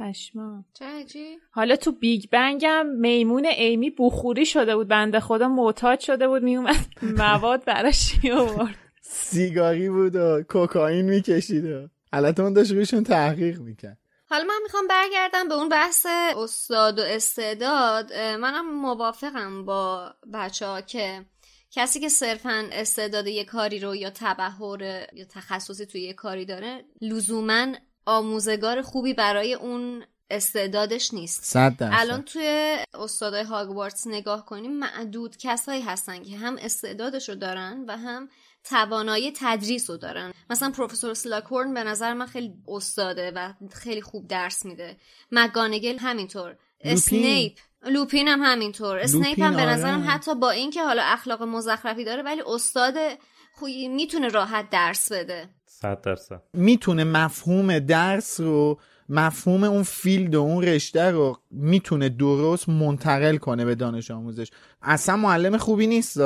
پشمام چه عجیب. حالا تو بیگ بنگ هم میمون ایمی بخوری شده بود بنده خدا معتاد شده بود میومد مواد براش میآورد. سیگاری بود و کوکائین می‌کشید و البته اون داشت روشون تحقیق می‌کرد. حالا من می‌خوام برگردم به اون بحث استاد و استعداد. منم موافقم با بچه ها که کسی که صرفا استعداد یه کاری رو یا تبهر یا تخصصی توی یه کاری داره لزوما آموزگار خوبی برای اون استعدادش نیست. صد الان توی استادای هاگوارتس نگاه کنیم معدود کسایی هستن که هم استعدادش رو دارن و هم توانایی تدریس رو دارن. مثلا پروفسور سلاکورن به نظر من خیلی استاده و خیلی خوب درس میده. مک‌گونگال همینطور. اسنیپ. لوپین هم همینطور. اسنیپ هم به نظرم آره. حتی با اینکه حالا اخلاق مزخرفی داره ولی استاد خوبی می‌تونه راحت درس بده. صد درصد. می‌تونه مفهوم درس رو مفهوم اون فیلد و اون رشته رو می‌تونه درست منتقل کنه به دانش آموزش. اصلا معلم خوبی نیست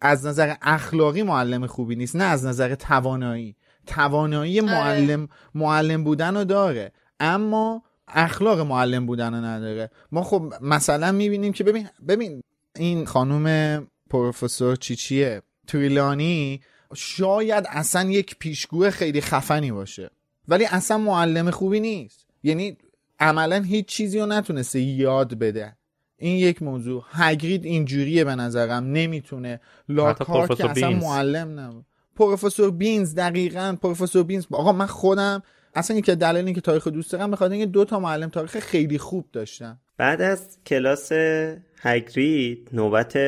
از نظر اخلاقی معلم خوبی نیست نه از نظر توانایی. توانایی معلم معلم بودن رو داره. اما اخلاق معلم بودن رو نداره. ما خب مثلا می‌بینیم که ببین ببین این خانم پروفسور چیچیه تریلانی شاید اصلا یک پیشگو خیلی خفنی باشه. ولی اصلا معلم خوبی نیست. یعنی عملا هیچ چیزی رو نتونسته یاد بده. این یک موضوع. هگرید اینجوریه به نظرم. نمی‌تونه. لاکار که اصلا معلم نبود. پروفسور بینز دقیقا. پروفسور بینز. آقا من خودم اصلا یکی دلیل اینکه تاریخ دوست دارم بخاطر اینکه دو تا معلم تاریخ خیلی خوب داشتم بعد از کلاس هگرید نوبت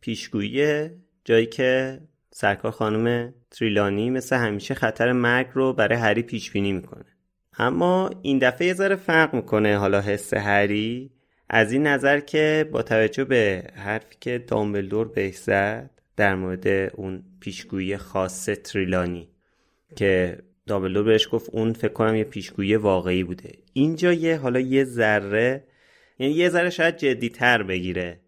پیشگویی جایی که سرکار خانم تریلانی مثل همیشه خطر مرگ رو برای هری پیش بینی می‌کنه. اما این دفعه یه ذره فرق می‌کنه حالا حس هری. از این نظر که با توجه به حرفی که دامبلدور بهش زد در مورد اون پیشگویی خاص تریلانی که دامبلدور بهش گفت اون فکر کنم یه پیشگویی واقعی بوده. اینجا یه حالا یه ذره یعنی یه ذره شاید جدیتر بگیره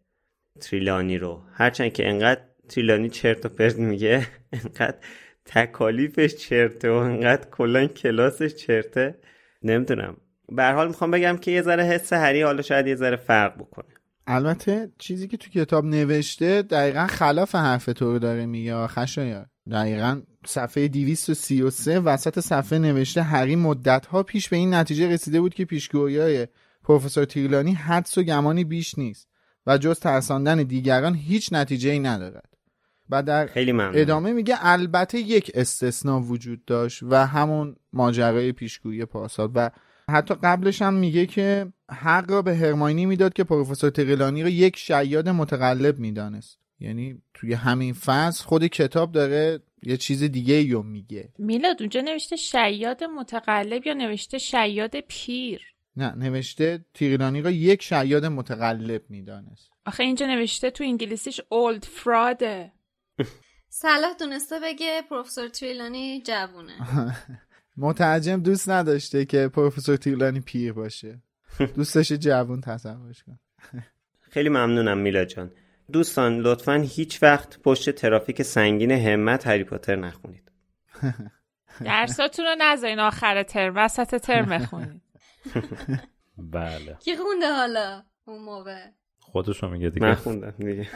تریلانی رو. هرچند که انقدر تریلانی چرت و پرت میگه. انقدر تکالیفش چرته و انقدر کلا کلاسش چرته. نمی‌دونم. به حال می‌خوام بگم که یه ذره حس هری حالا شاید یه ذره فرق بکنه. البته چیزی که تو کتاب نوشته دقیقا خلاف حرف تو رو داره میگه خشایا دقیقا صفحه 233 وسط صفحه نوشته هری مدت ها پیش به این نتیجه رسیده بود که پیشگویی پروفسور تیرلانی حدس و گمانی بیش نیست و جز ترساندن دیگران هیچ نتیجه ای ندارد و در خیلی ادامه میگه البته یک استثنا وجود داشت و همون ماجرای پیشگویی پارسال و حتی قبلش هم میگه که حق را به هرماینی می‌داد که پروفسور تقیلانی رو یک شیاد متقلب می‌دانست. یعنی توی همین فصل خود کتاب داره یه چیز دیگه رو میگه. میلاد اونجا نوشته شیاد متقلب یا نوشته شیاد پیر؟ نه نوشته تیرلانی را یک شیاد متقلب می‌دانست. آخه اینجا نوشته تو انگلیسیش اولد فراده صلاح دونسته بگه پروفسور تریلانی جوونه. مترجم دوست نداشته که پروفسور تیرلانی پیر باشه. دوست داشته جوون تصورش کن. خیلی ممنونم میلا جان. دوستان لطفا هیچ وقت پشت ترافیک سنگین همت هری پاتر نخونید. درساتون رو نذارین آخر ترم. وسط ترم بخونید. بله. کی خونده حالا اون موقع؟ خودشو میگه دیگه. من خوندم دیگه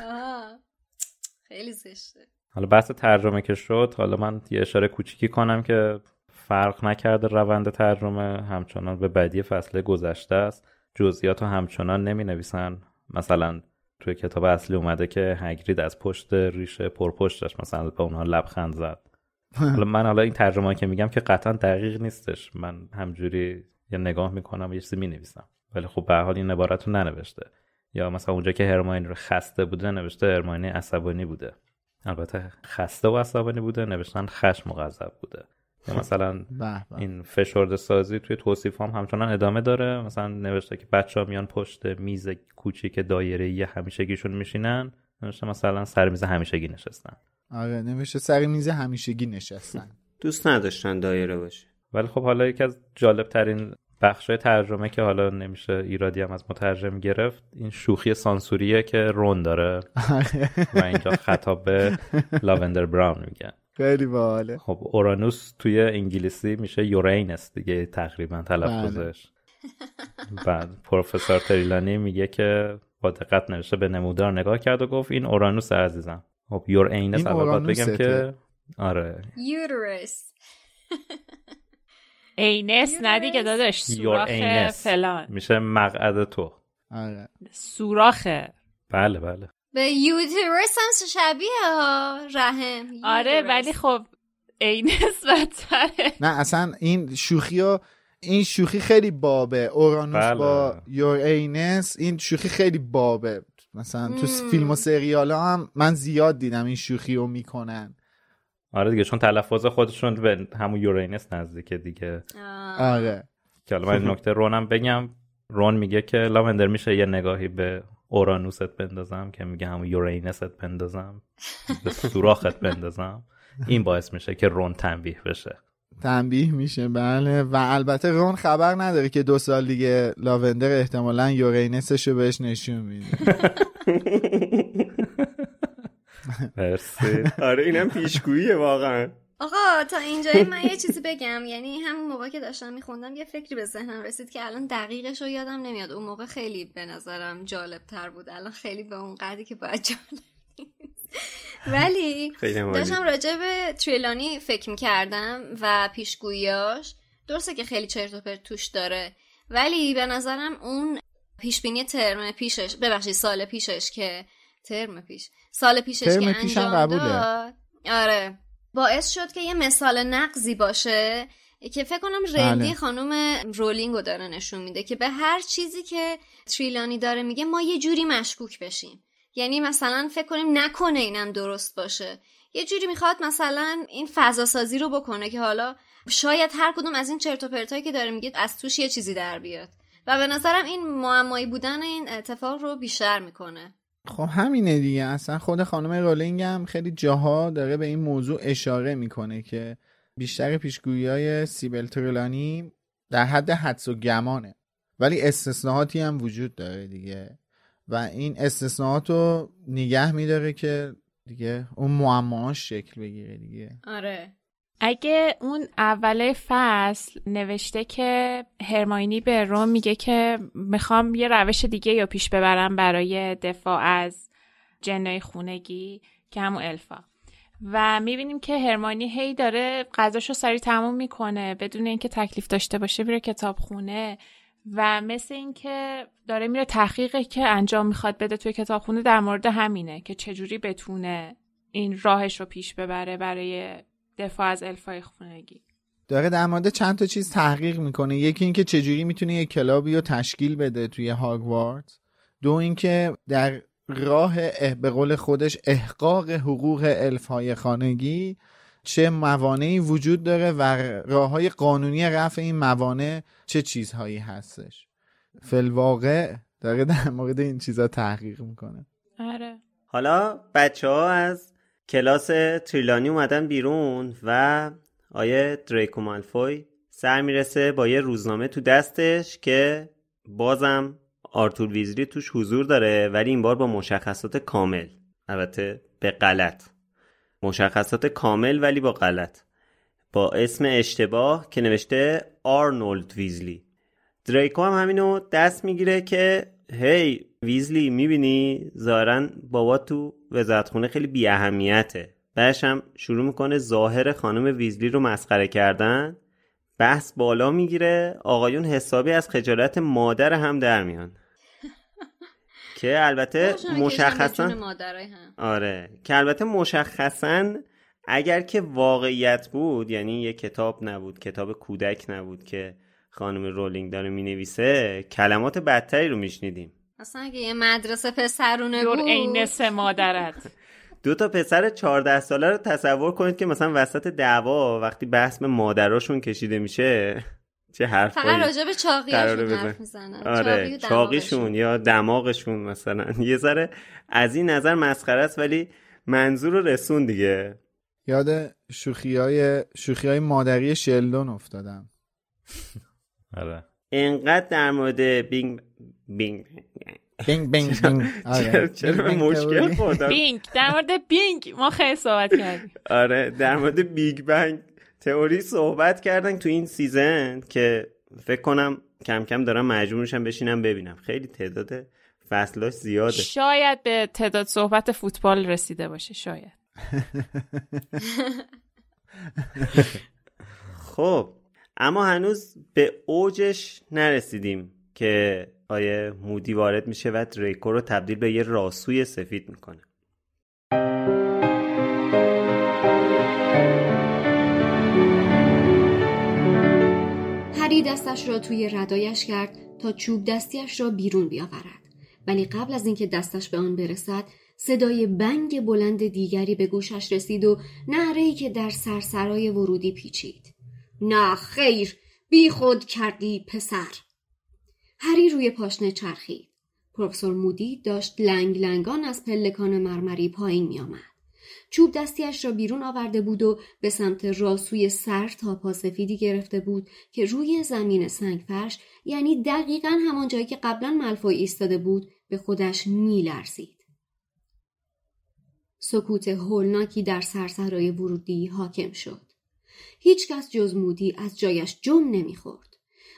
خیلی زشته. حالا بحث ترجمه که شد حالا من یه اشاره کوچیکی کنم که فرق نکرده روند ترجمه همچنان به بدی فصل گذشته است. جزئیات رو همچنان نمی نویسن مثلا توی کتاب اصلی اومده که هگرید از پشت ریشه پرپشتش مثلا به اونها لبخند زد. حالا من حالا این ترجمه که میگم که قطعا دقیق نیستش. من همجوری یه نگاه می‌کنم و یه چیزی می‌نویسم. ولی خب به حال این عبارت رو ننوشته. یا مثلا اونجا که هرماین رو خسته بوده نوشته هرماینی عصبانی بوده. البته خسته و عصبانی بوده نوشتن خشم و غضب بوده. یا مثلا این فشرده سازی توی توصیف هم همچنان ادامه داره. مثلا نوشته که بچه ها میان پشت میز کوچیک دایره یه همیشگیشون میشینن. نوشته مثلا سر میز همیشگی نشستن. آره نوشته سر میز همیشگی نشستن. دوست نداشتن دایره باشه. ولی خب حالا یکی از جالب ترین بخش ترجمه که حالا نمیشه ایرادی هم از مترجم گرفت این شوخی سانسوریه که رون داره. و اینجا خطاب به لاوندر براون میگن خیلی باحاله. خب اورانوس توی انگلیسی میشه یورینس دیگه تقریبا تلفظش. بعد پروفسور تریلانی میگه که با دقت نوشته به نمودار نگاه کرد و گفت این اورانوس عزیزم. خب یورینس اول باید بگم که؟ آره. uterus. anus ندی که داداش سوراخ فلان. میشه مقعد تو. آره. سوراخه بله بله. به uterus هم شبیه ها رحم. آره ولی خب anus بدتره. نه اصلا این شوخی ها این شوخی خیلی بابه. اورانوس بله. با your anus این شوخی خیلی بابه. مثلا تو فیلم و سریال ها هم من زیاد دیدم این شوخی رو می‌کنن. آره دیگه چون تلفظ خودشون به همون یورینس نزدیکه دیگه. آره. که حالا من این نکته رونم بگم. رون میگه که لاوندر میشه یه نگاهی به اورانوست بندازم که میگه همون یورینست بندازم به سوراخت بندازم. این باعث میشه که رون تنبیه بشه. تنبیه میشه بله. و البته رون خبر نداره که دو سال دیگه لاوندر احتمالا یورینسش رو بهش نشون میده. مرسی. آره اینم پیشگوییه واقعا. آقا تا اینجایی من یه چیزی بگم. یعنی همون موقع که داشتم میخوندم یه فکری به ذهنم رسید که الان دقیقش رو یادم نمیاد. اون موقع خیلی به نظرم جالب تر بود. الان خیلی به اون قدری که باید جالب ولی داشتم راجع به تریلانی فکر می‌کردم و پیشگویاش درسته که خیلی چرت و پرت توش داره. ولی به نظرم اون پیشبینی ترم پیشش ببخشید سال پیشش که ترم پیش. سال پیشش ترم که پیشم انجام قبوله. داد. آره. باعث شد که یه مثال نقضی باشه که فکر کنم رندی بله. خانم رولینگ رو داره نشون میده که به هر چیزی که تریلانی داره میگه ما یه جوری مشکوک بشیم. یعنی مثلا فکر کنیم نکنه اینم درست باشه. یه جوری می‌خواد مثلا این فضا سازی رو بکنه که حالا شاید هر کدوم از این چرت و پرتایی که داره میگه از توش یه چیزی در بیاد. و به نظرم این معمایی بودن این اتفاق رو بیشتر می‌کنه. خب همینه دیگه. اصلا خود خانم رولینگ هم خیلی جاها داره به این موضوع اشاره می‌کنه که بیشتر پیشگویی های سیبل تریلانی در حد حدس و گمانه. ولی استثناءاتی هم وجود داره دیگه. و این استثناءات رو نگه میداره که دیگه اون معماهاش شکل بگیره دیگه. آره. اگه اون اول فصل نوشته که هرماینی به روم میگه که می‌خوام یه روش دیگه یا پیش ببرم برای دفاع از جنای خونگی که همون الفا. و می‌بینیم که هرمانی هی داره غذاشو سریع تموم می‌کنه بدون اینکه تکلیف داشته باشه میره کتاب خونه و مثل اینکه داره میره تحقیقی که انجام می‌خواد بده توی کتابخونه در مورد همینه که چجوری بتونه این راهش رو پیش ببره برای دفاع از الفای خونگی. داره در مورد چند تا چیز تحقیق می‌کنه. یکی اینکه چجوری می‌تونه یک کلابی رو تشکیل بده توی هاگوارتس دو اینکه در راه اه- به قول خودش احقاق حقوق الف های خانگی چه موانعی وجود داره و راه های قانونی رفع این موانع چه چیزهایی هستش. فلواقع داره در مورد این چیزا تحقیق می‌کنه. آره. حالا بچه ها از کلاس تریلانی اومدن بیرون و آیه دریکو مالفوی سر می‌رسه با یه روزنامه تو دستش که بازم آرتور ویزلی توش حضور داره ولی این بار با مشخصات کامل. البته به غلط. مشخصات کامل ولی با غلط. با اسم اشتباه که نوشته آرنولد ویزلی. دریکو هم همینو دست می‌گیره که هی ویزلی می‌بینی؟ ظاهرا بابا تو وزارتخونه خیلی بی اهمیته بعدش هم شروع می‌کنه ظاهر خانم ویزلی رو مسخره کردن. بحث بالا می‌گیره. آقایون حسابی از خجالت مادر هم در میان. که البته مشخصا آره. که البته مشخصا اگر که واقعیت بود یعنی یه کتاب نبود کتاب کودک نبود که خانم رولینگ داره می‌نویسه کلمات بدتری رو میشنیدیم. اصلا اگه یه مدرسه پسرونه بود. عینس مادرت. دو تا پسر 14 ساله رو تصور کنید که مثلا وسط دعوا وقتی بحث به مادراشون کشیده میشه چه حرفایی. فقط راجع به بزن. حرف می‌زنن. آره چاقیشون یا دماغشون مثلا. یه ذره از این نظر مسخره است ولی منظور رو رسون دیگه. یاد شوخی های, شوخی های مادری شلدون افتادم. آره. انقدر در مورد بینگ بینگ بینگ بینگ بینگ آره. چرا, بینگ مشکل. خوردم؟ بینگ در مورد بینگ ما خیلی صحبت کردیم. آره در مورد Big Bang Theory صحبت کردن تو این season که فکر کنم کم کم دارم مجبور میشم بشینم ببینم. خیلی تعداد فصلاش زیاده. شاید به تعداد صحبت فوتبال رسیده باشه شاید. خب اما هنوز به اوجش نرسیدیم که آیه مودی وارد میشه و دریکو رو تبدیل به یه راسوی سفید می‌کنه. هری دستش را توی ردایش کرد تا چوب دستیش را بیرون بیاورد. ولی قبل از اینکه دستش به آن برسد صدای بنگ بلند دیگری به گوشش رسید و نهرهی که در سرسرای ورودی پیچید. نه خیر بی خود کردی پسر. هری روی پاشنه چرخید پروفسور مودی داشت لنگ لنگان از پلکان مرمری پایین می آمد. چوب دستیش را بیرون آورده بود و به سمت راسوی سر تا پاسفیدی گرفته بود که روی زمین سنگفرش یعنی دقیقا همان جایی که قبلا ملفوی ایستاده بود به خودش میلرزید. سکوت هولناکی در سرسرای ورودی حاکم شد. هیچکس جز مودی از جایش جم نمی‌خورد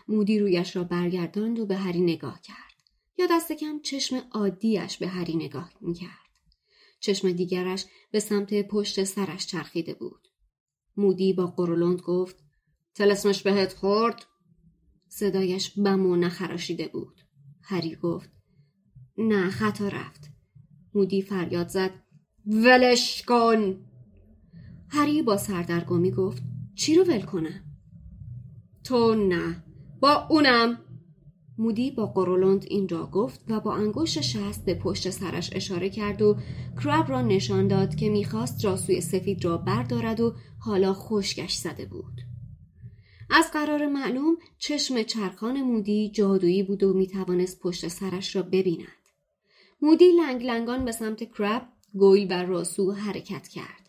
مودی رویش را برگرداند و به هری نگاه کرد. یا دست کم چشم عادیش به هری نگاه می‌کرد. چشم دیگرش به سمت پشت سرش چرخیده بود. مودی با قرولند گفت تلسمش بهت خورد؟ صدایش بم و نخراشیده بود. هری گفت نه خطا رفت. مودی فریاد زد ولش کن! هری با سردرگمی گفت چی رو ول کنم؟ تو نه. با اونم. مودی با قرولند این را گفت و با انگشت شست به پشت سرش اشاره کرد و کراب را نشان داد که می‌خواست راسوی سفید را بردارد و حالا خشکش زده بود. از قرار معلوم چشم چرخان مودی جادویی بود و می‌توانست پشت سرش را ببیند. مودی لنگ لنگان به سمت کراب گویل و راسو حرکت کرد.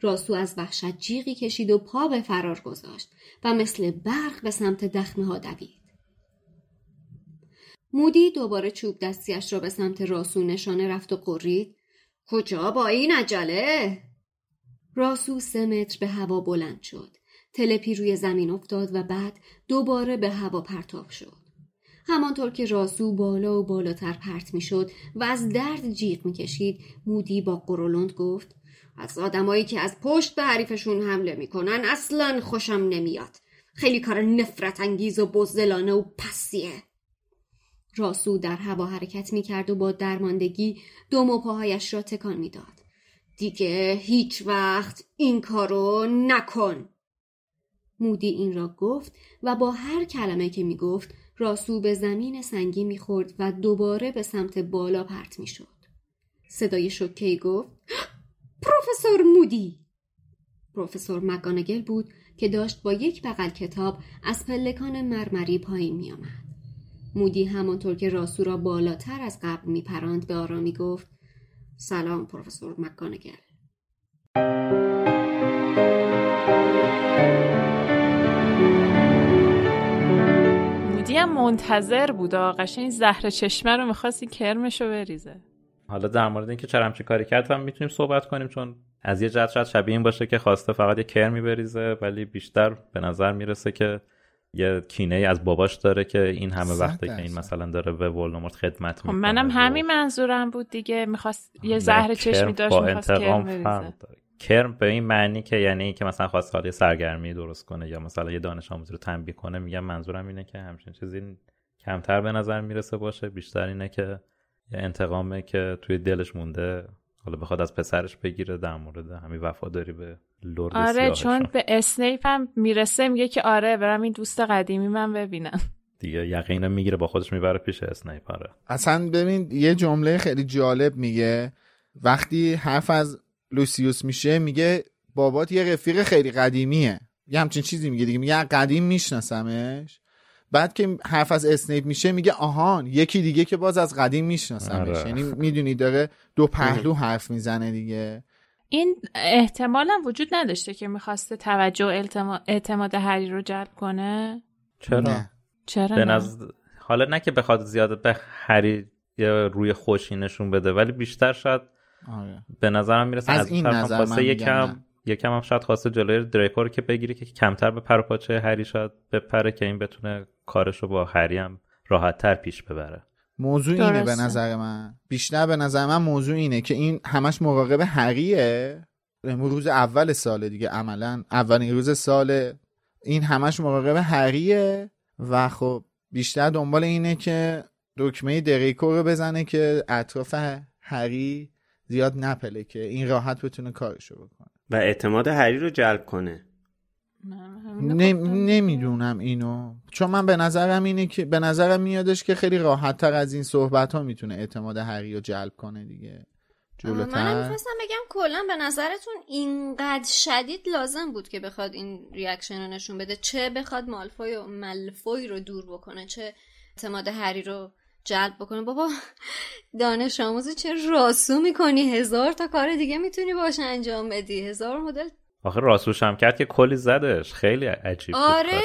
راسو از وحشت جیغی کشید و پا به فرار گذاشت و مثل برق به سمت دخمه ها دوید مودی دوباره چوب دستیش را به سمت راسو نشانه رفت و قرید کجا با این عجله؟ راسو سه متر به هوا بلند شد. تلپی روی زمین افتاد و بعد دوباره به هوا پرتاب شد. همانطور که راسو بالا و بالاتر پرت می شد و از درد جیغ می کشید مودی با قرولند گفت از آدمایی که از پشت به حریفشون حمله می‌کنن اصلا خوشم نمیاد. خیلی کار نفرت انگیز و بزدلانه و پسیه. راسو در هوا حرکت می کرد و با درماندگی دو و پاهایش را تکان می‌داد. دیگه هیچ وقت این کارو نکن. مودی این را گفت و با هر کلمه که می گفت راسو به زمین سنگی می خورد و دوباره به سمت بالا پرت می شد. صدای شکهی گفت پروفسور مودی. پروفسور مگانگل بود که داشت با یک بغل کتاب از پلکان مرمری پایین می آمد. مودی همانطور که راسو را بالاتر از قبل می پراند به آرامی گفت سلام پروفسور مکانگل. مودی هم منتظر بود قشنگ زهر چشمه رو می‌خواستی کرمشو بریزه. حالا در مورد اینکه چرا همچین کاری کرد هم می‌تونیم صحبت کنیم چون از یه جهت شاید شبیه این باشه که خواسته فقط یه کرمی بریزه ولی بیشتر به نظر می‌رسه که یه کینه ای از باباش داره که این همه وقته که این مثلا داره به ولدمورت خدمت خب منم همین منظورم بود دیگه می‌خواست یه زهر چشمی داشت با انتقام فرق کرم به این معنی که یعنی که مثلا خواست خالی سرگرمی درست کنه یا مثلا یه دانش آموزی رو تنبیه کنه میگم منظورم اینه که همچین چیزی کمتر به نظر می‌رسه باشه. بیشتر اینه که یه انتقامه که توی دلش مونده. حالا بخواد از پسرش بگیره در مورد همین وفاداری به لورد آره چون به اسنیپ هم می‌رسه میگه که آره برم این دوست قدیمی من ببینم. دیگه یقینا می‌گیره با خودش می‌بره پیش اسنیپ آره. اصلا ببین یه جمله خیلی جالب میگه. وقتی حرف از لوسیوس میشه میگه بابات یه رفیق خیلی قدیمیه. یه همچین چیزی میگه دیگه. میگه قدیم میشناسمش. بعد که حرف از اسنیپ میشه میگه آهان یکی دیگه که باز از قدیم میشناسمش آره. یعنی می‌دونی داره دو پهلو حرف می‌زنه دیگه این احتمال هم وجود نداشته که می‌خواسته توجه و اعتماد هری رو جلب کنه چرا؟ نه. چرا نه؟ حالا نه که بخواد زیاد به هری روی خوشی نشون بده ولی بیشتر شاید آره. به نظرم می‌رسه از, از این نظر من یکم یکم هم شاید خواسته جلوی دریکو رو که بگیری که کمتر به پر پاچه هری شاید بپره که این بتونه کارش رو با هری هم راحت تر پیش ببره. موضوع اینه به نظر من. بیشتر به نظر من موضوع اینه که این همش مراقب هریه روز اول سال دیگه عملا. اولین روز سال. این همش مراقب هریه و خب بیشتر دنبال اینه که دکمه دریکو رو بزنه که اطراف هری زیاد نپله که این راحت بتونه کارشو بکنه. و اعتماد هری رو جلب کنه. نمی‌دونم اینو. چون من به نظرم اینه که به نظرم میادش که خیلی راحت تر از این صحبت ها می‌تونه اعتماد هری رو جلب کنه دیگه. جلوتر. من می‌خواستم بگم کلا به نظرتون اینقدر شدید لازم بود که بخواد این ریاکشن رو نشون بده؟ چه بخواد مالفوی و ملفوی رو دور بکنه؟ چه اعتماد هری رو جلب بکنه. بابا دانش آموزی چه راسو می‌کنی؟ هزار تا کار دیگه می‌تونی باش انجام بدی. هزار مدل. آخه راسوش هم کرد که کلی زدش. خیلی عجیب آره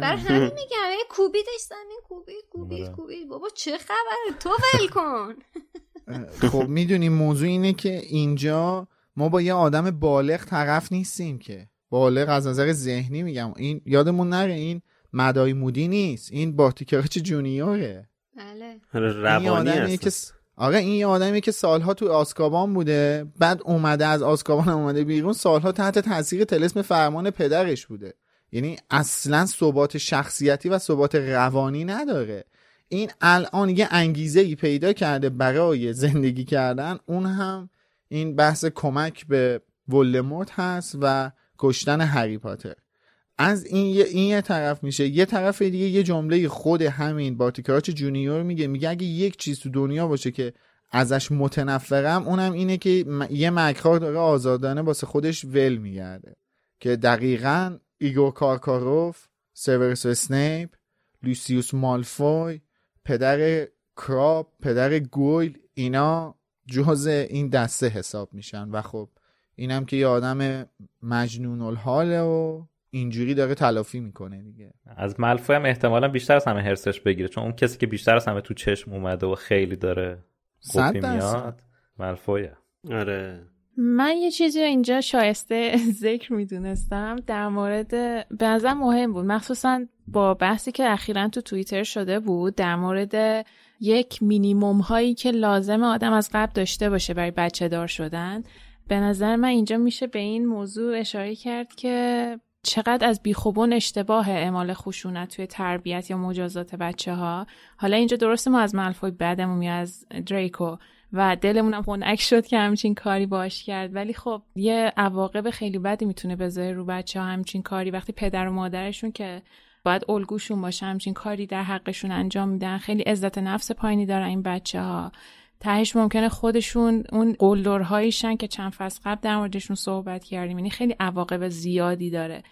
بر همین میگم. کوبیدش زمین کوبید کوبید آره. کوبید. بابا چه خبره؟ تو ول کن. خب می‌دونی موضوع اینه که اینجا ما با یه آدم بالغ طرف نیستیم که. بالغ از نظر ذهنی میگم. این یادمون نره این مدای مودی نیست. این بارتیکراچ جونیوره. بله. روانی که آره این یه آدمی که سالها تو آسکابان بوده بعد اومده از آسکابان اومده بیرون سالها تحت تاثیر تلسم فرمان پدرش بوده. یعنی اصلا ثبات شخصیتی و ثبات روانی نداره. این الان یه انگیزه ای پیدا کرده برای زندگی کردن. اون هم این بحث کمک به ولدمورت هست و کشتن هری پاتر. از این یه, این یه طرف میشه. یه طرف دیگه یه جمله خود همین بارتیکراچ جونیور میگه. میگه اگه یک چیز تو دنیا باشه که ازش متنفرم اونم اینه که یه مکار داره آزادانه واسه خودش ول میگرده. که دقیقا ایگور کارکاروف سیورس اسنیپ لوسیوس مالفوی پدر کراب پدر گویل اینا جز این دسته حساب میشن. و خب اینم که یه آدم مجنون الحاله و اینجوری داره تلافی می‌کنه دیگه. از مالفوی هم احتمالا بیشتر از همه حرصش بگیره چون اون کسی که بیشتر از همه تو چشم اومده و خیلی داره قپی میاد ملفویه. آره. من یه چیزی رو اینجا شایسته ذکر می‌دونستم در مورد به نظر مهم بود. مخصوصا با بحثی که اخیرا تو توییتر شده بود در مورد یک مینیموم هایی که لازم آدم از قبل داشته باشه برای بچه دار شدن. به نظر من اینجا میشه به این موضوع اشاره کرد که چقدر از بیخوبون اشتباه اعمال خشونت توی تربیت یا مجازات بچه ها حالا اینجا درسته ما از ملفوی بدمون میاد از دریکو و دلمونم خنک شد که همچین کاری باش کرد. ولی خب یه عواقب خیلی بدی می‌تونه بذاره رو بچه ها همچین کاری وقتی پدر و مادرشون که باید الگوشون باشه همچین کاری در حقشون انجام میدن. خیلی عزت نفس پایینی دارن این بچه ها تهش ممکنه خودشون اون قلدرهاییشن که چند فصل قبل در موردشون صحبت کردیم. یعنی خیلی عواقب زیادی داره.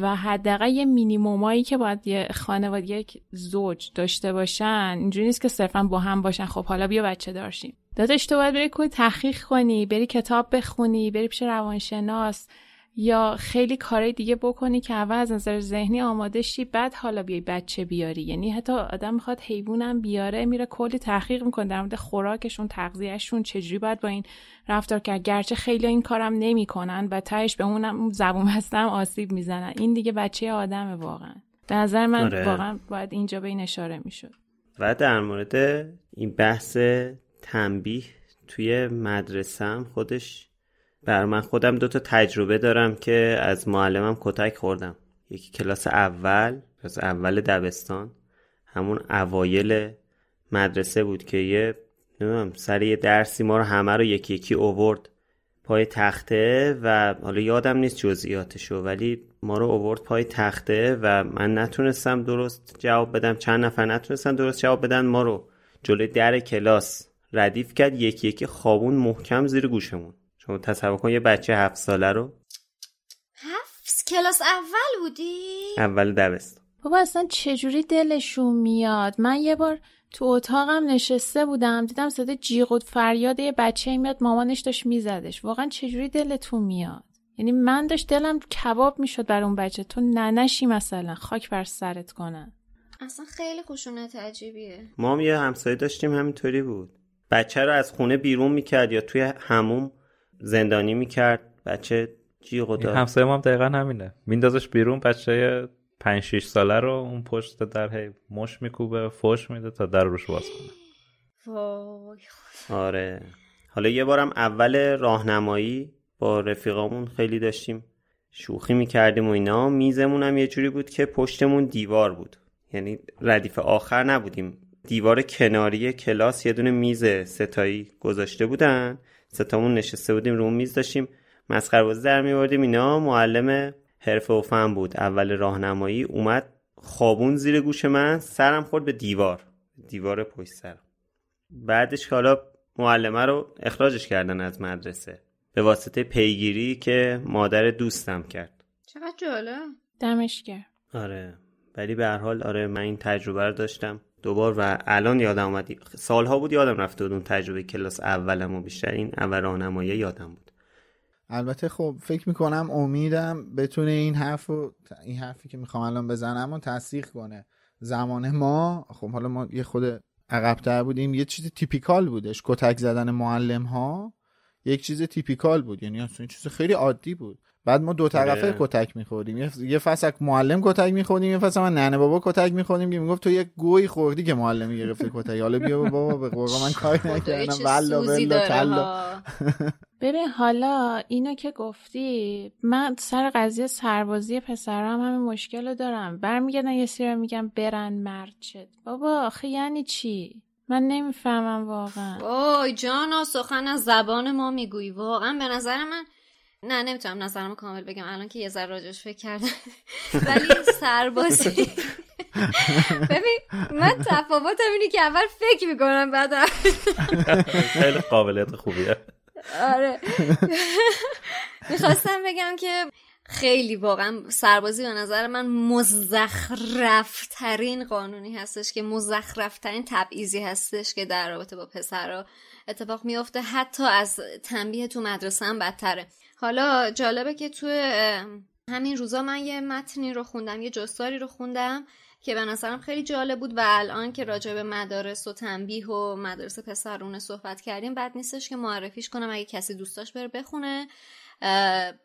و حداقل یه مینیمومایی که باید یه خانواده یک زوج داشته باشن اینجوری نیست که صرفا با هم باشن. خب حالا بیا بچه دارشیم. داداش تو باید بری کوی تحقیق کنی بری کتاب بخونی بری پیش روانشناس. یا خیلی کارهای دیگه بکنی که اول از نظر ذهنی آماده شی بعد حالا بیای بچه بیاری. یعنی حتی آدم می‌خواد حیوانم بیاره میره کلی تحقیق می‌کنه در مورد خوراکشون تغذیهشون چجوری باید با این رفتار کرد. گرچه خیلی این کارم نمی‌کنن و تهش به اونم زبون هستم آسیب می‌زنن. این دیگه بچه آدمه واقعا. به نظر من آره. واقعا باید اینجا به این اشاره می‌شد. و در مورد این بحث تنبیه توی مدرسه خودش بر من خودم دو تا تجربه دارم که از معلمم کتک خوردم. یکی کلاس اول کلاس اول دبستان. همون اوایل مدرسه بود که یه نمی‌دونم سر یه درسی ما رو همه رو یکی یکی اوورد پای تخته و حالا یادم نیست جزئیاتشو ولی ما رو اوورد پای تخته و من نتونستم درست جواب بدم. چند نفر نتونستن درست جواب بدن ما رو جلوی در کلاس ردیف کرد. یکی یکی خوابون محکم زیر گوشمون. شما تصور کن یه بچه هفت ساله رو. هفت؟ کلاس اول بودی؟ اول دبست. بابا اصلا چجوری دلشون میاد؟ من یه بار تو اتاقم نشسته بودم دیدم صدا جیغ و فریاد یه بچه میاد مامانش داشت میزدش. واقعا چجوری دلتون میاد؟ یعنی من داشت دلم کباب می‌شد بر اون بچه. تو ننشی مثلا خاک بر سرت کنن. اصلا خیلی خشونت عجیبیه. ما هم یه همسایه داشتیم همینطوری بود. بچه رو از خونه بیرون می‌کرد یا توی هموم زندانی می‌کرد. بچه جیغ و داد. همسایه ما هم دقیقا همینه. میندازش بیرون بچه 5 6 ساله رو اون پشت در هی مش میکوبه فوش میده تا در روش باز کنه. آره. حالا یه بارم اول راهنمایی با رفیقامون خیلی داشتیم. شوخی می‌کردیم و اینا. میزمون هم یه جوری بود که پشتمون دیوار بود. یعنی ردیف آخر نبودیم. دیوار کناری کلاس یه دونه میز ستایی گذاشته بودن. ستامون نشسته بودیم رو میز داشتیم مسخره بازی در میوردیم اینا معلم حرفه و فن بود. اول راهنمایی اومد خوابون زیر گوش من سرم خورد به دیوار. دیوار پشت سر بعدش حالا معلمه رو اخراجش کردن از مدرسه. به واسطه پیگیری که مادر دوستم کرد. چقدر جالب. دمش کرد آره. ولی به هر حال آره من این تجربه رو داشتم. دوبار و الان یادم اومد. سالها بود یادم رفته بود اون تجربه کلاس اولم و بیشتر. این اول راهنمایی یادم بود. البته خب فکر می‌کنم امیدم بتونه این حرف و این حرفی که می‌خوام الان بزنم و تصدیق کنه. زمان ما خب حالا ما یه خود عقبتر بودیم. یه چیز تیپیکال بودش. کتک زدن معلم ها یک چیز تیپیکال بود. یعنی اصلا چیز خیلی عادی بود. بعد ما دو طرفه آره. کتک میخوردیم. یه- یه فصل معلم کتک میخوردیم یه فصل من ننه بابا کتک میخوردیم که می‌گفت تو یک گوی خوردی که معلم گرفته کتک. حالا بیا بابا به قرآن من کاری نکردم. داره تالله. ها. ببین حالا اینو که گفتی من سر قضیه سربازی پسرم همین مشکل رو دارم. برمیگردن یه سری میگم برن مرد شد بابا آخه یعنی چی؟ من نمی‌فهمم واقعا. وای جانا سخن از زبان ما می‌گویی. واقعا به نظر من نه نمی‌تونم نظرمو کامل بگم. الان که یه ذره راجعش فکر کردم. ولی سربازی. ببین من تفاوتم اینه که اول فکر می‌کنم بعد خیلی قابلیت خوبیه. آره. می‌خواستم بگم که خیلی واقعا سربازی به نظر من مزخرف ترین قانونی هستش که مزخرف ترین تبعیضی هستش که در رابطه با پسرها اتفاق میافته. حتی از تنبیه تو مدرسه هم بدتره. حالا جالبه که تو همین روزا من یه متنی رو خوندم یه جستاری رو خوندم که به نظرم خیلی جالب بود و الان که راجع به مدارس و تنبیه و مدارس پسرونه صحبت کردیم بد نیستش که معرفیش کنم اگه کسی دوست داشت بره بخونه.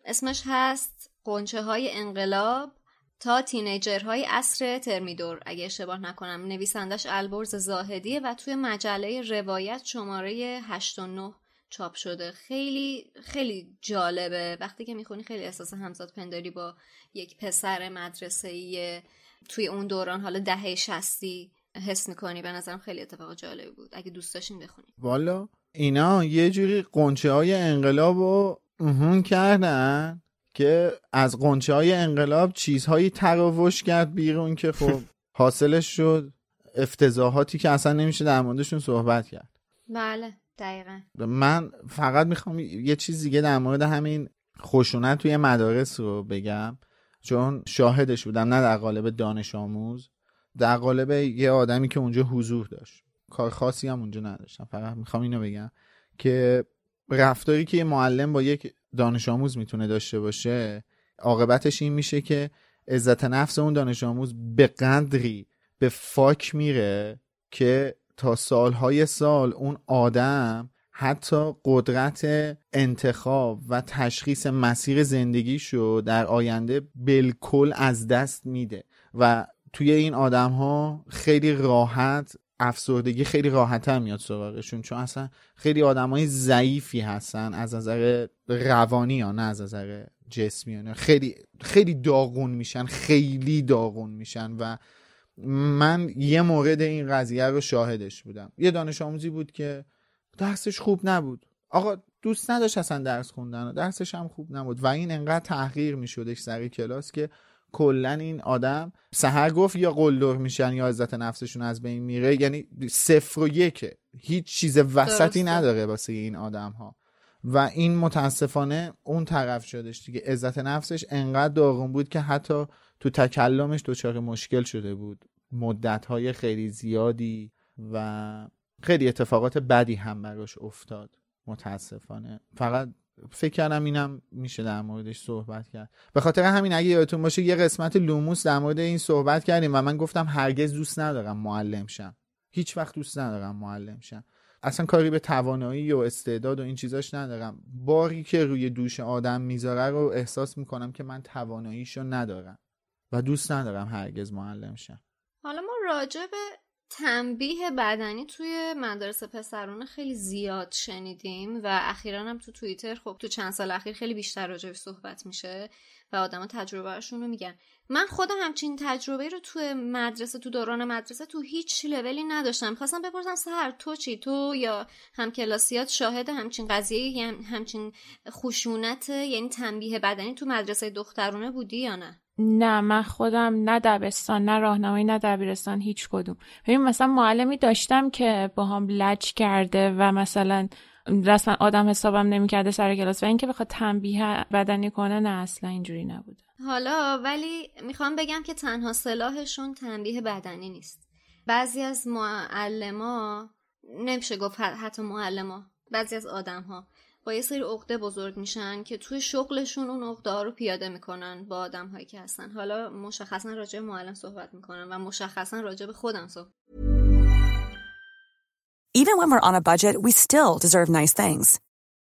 اسمش هست قنچه های انقلاب تا تینیجرهای اصر ترمیدور. اگه اشتباه نکنم نویسندش البرز زاهدیه و توی مجله روایت شماره 8 و 9 چاپ شده. خیلی خیلی جالبه. وقتی که می‌خونی خیلی احساس همزاد پنداری با یک پسر مدرسه توی اون دوران. حالا دهه شستی حس می‌کنی. به نظرم خیلی اتفاق جالبی بود. اگه دوست داشتین بخونید والا اینا یه جوری قنچه های انقلاب رو اهون کردن که از قنچه های انقلاب چیزهایی تراوش کرد بیرون که خب حاصلش شد افتضاحاتی که اصلا نمیشه در موردشون صحبت کرد. بله. دقیقا. من فقط می‌خوام یه چیز دیگه در مورد همین خشونت توی مدارس رو بگم. چون شاهدش بودم نه در قالب دانش آموز در قالب یه آدمی که اونجا حضور داشت. کار خاصی هم اونجا نداشتم. فقط می‌خوام اینو بگم که رفتاری که یه معلم با یک دانش آموز می‌تونه داشته باشه عاقبتش این میشه که عزت نفس اون دانش آموز به قدری به فاک میره که تا سالهای سال اون آدم حتی قدرت انتخاب و تشخیص مسیر زندگیشو در آینده بالکل از دست میده و توی این آدم ها خیلی راحت افسردگی خیلی راحتتر میاد سراغشون چون اصلا خیلی آدم های ضعیفی هستن از نظر روانی یا نه از نظر جسمی خیلی خیلی داغون میشن خیلی داغون میشن و من یه مورد این قضیه رو شاهدش بودم. یه دانش آموزی بود که درسش خوب نبود. آقا دوست نداشت اصلا درس خوندن. و درسش هم خوب نبود. و این انقدر تحقیر میشدش سر کلاس که کلا این آدم سهر گفت یا قلدر میشن یا عزت نفسشون از بین میره. یعنی صفر و یکه. هیچ چیز وسطی نداره واسه این آدم ها و این متاسفانه اون طرف شدش دیگه. عزت نفسش انقدر داغون بود که حتی تو تکلمش دچار مشکل شده بود. مدت های خیلی زیادی و خیلی اتفاقات بدی هم براش افتاد. متاسفانه. فقط فکر کردم اینم میشه در موردش صحبت کرد. به خاطر همین اگه یادتون باشه یه قسمت لوموس در مورد این صحبت کردیم و من گفتم هرگز دوست ندارم معلم شم. هیچ وقت دوست ندارم معلم شم. اصلا کاری به توانایی و استعداد و این چیزاش ندارم. باری که روی دوش آدم می‌ذاره رو احساس می‌کنم که من تواناییشو ندارم و دوست ندارم هرگز معلم شم. حالا ما راجع به تنبیه بدنی توی مدارس پسرونه خیلی زیاد شنیدیم و اخیرا هم تو توییتر خب تو چند سال اخیر خیلی بیشتر راجع صحبت میشه و آدما تجربهشون رو میگن. من خودم همچین تجربه رو تو مدرسه تو دوران مدرسه تو هیچ لولی نداشتم. خواستم بپرسم سهر تو چی؟ تو یا همکلاسیات شاهد همچین قضیه همچین خشونت یعنی تنبیه بدنی تو مدرسه دخترونه بودی یا نه؟ نه من خودم نه دبستان نه راهنمایی نه دبیرستان هیچ کدوم. ببین مثلا معلمی داشتم که با هم لج کرده و مثلا رسما آدم حسابم نمی‌کرده سر کلاس و اینکه بخواد تنبیه بدنی کنه نه اصلا اینجوری نبوده. حالا ولی می‌خوام بگم که تنها سلاحشون تنبیه بدنی نیست بعضی از معلما نمیشه گفت حتی معلما بعضی از آدم ها با یه سری عقده بزرگ میشن که توی شغلشون اون عقده رو پیاده می‌کنن با آدم هایی که هستن حالا مشخصا راجع به معلم صحبت می‌کنن و مشخصا راجع به خودم صحبت Even when we're on a budget, we still deserve nice things.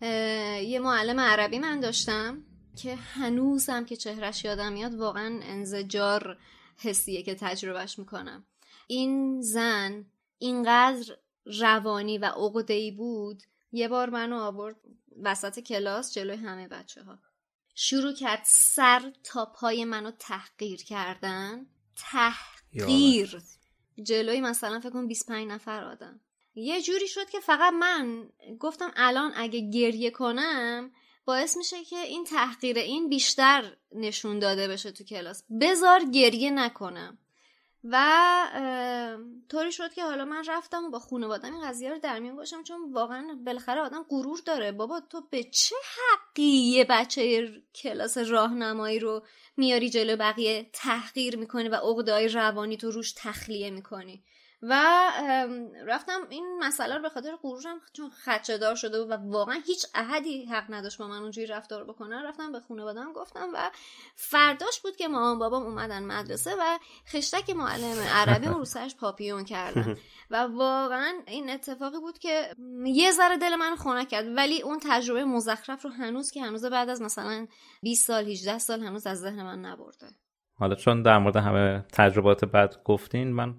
یه معلم عربی من داشتم که هنوزم که چهرش یادم میاد واقعا انزجار حسیه که تجربهش می‌کنم. این زن اینقدر روانی و عقده‌ای بود یه بار منو آورد وسط کلاس جلوی همه بچه ها شروع کرد سر تا پای منو تحقیر کردن. تحقیر. جلوی مثلا فکر کنم 25 نفر آدم. یه جوری شد که فقط من گفتم الان اگه گریه کنم باعث میشه که این تحقیر این بیشتر نشون داده بشه تو کلاس. بزار گریه نکنم. و طوری شد که حالا من رفتم و با خانوادم این قضیه رو در میون باشم چون واقعا بالاخره آدم غرور داره. بابا تو به چه حقی یه بچه کلاس راهنمایی رو میاری جلو بقیه تحقیر می‌کنی و عقده‌های روانی تو روش تخلیه می‌کنی؟ و رفتم این مسئله رو به خاطر غرورم چون خدشه دار شده بود و واقعا هیچ احدی حق نداشت با من اونجوری رفتار بکنه رفتم به خانواده‌ام گفتم و فرداش بود که مامان بابام اومدن مدرسه و خشتک معلم عربی رو سرش پاپیون کردن. و واقعا این اتفاقی بود که یه ذره دل من خنک کرد ولی اون تجربه مزخرف رو هنوز که هنوز بعد از مثلا 20 سال 18 سال هنوز از ذهن من نبرده. حالا چون در مورد همه تجربات بد گفتین من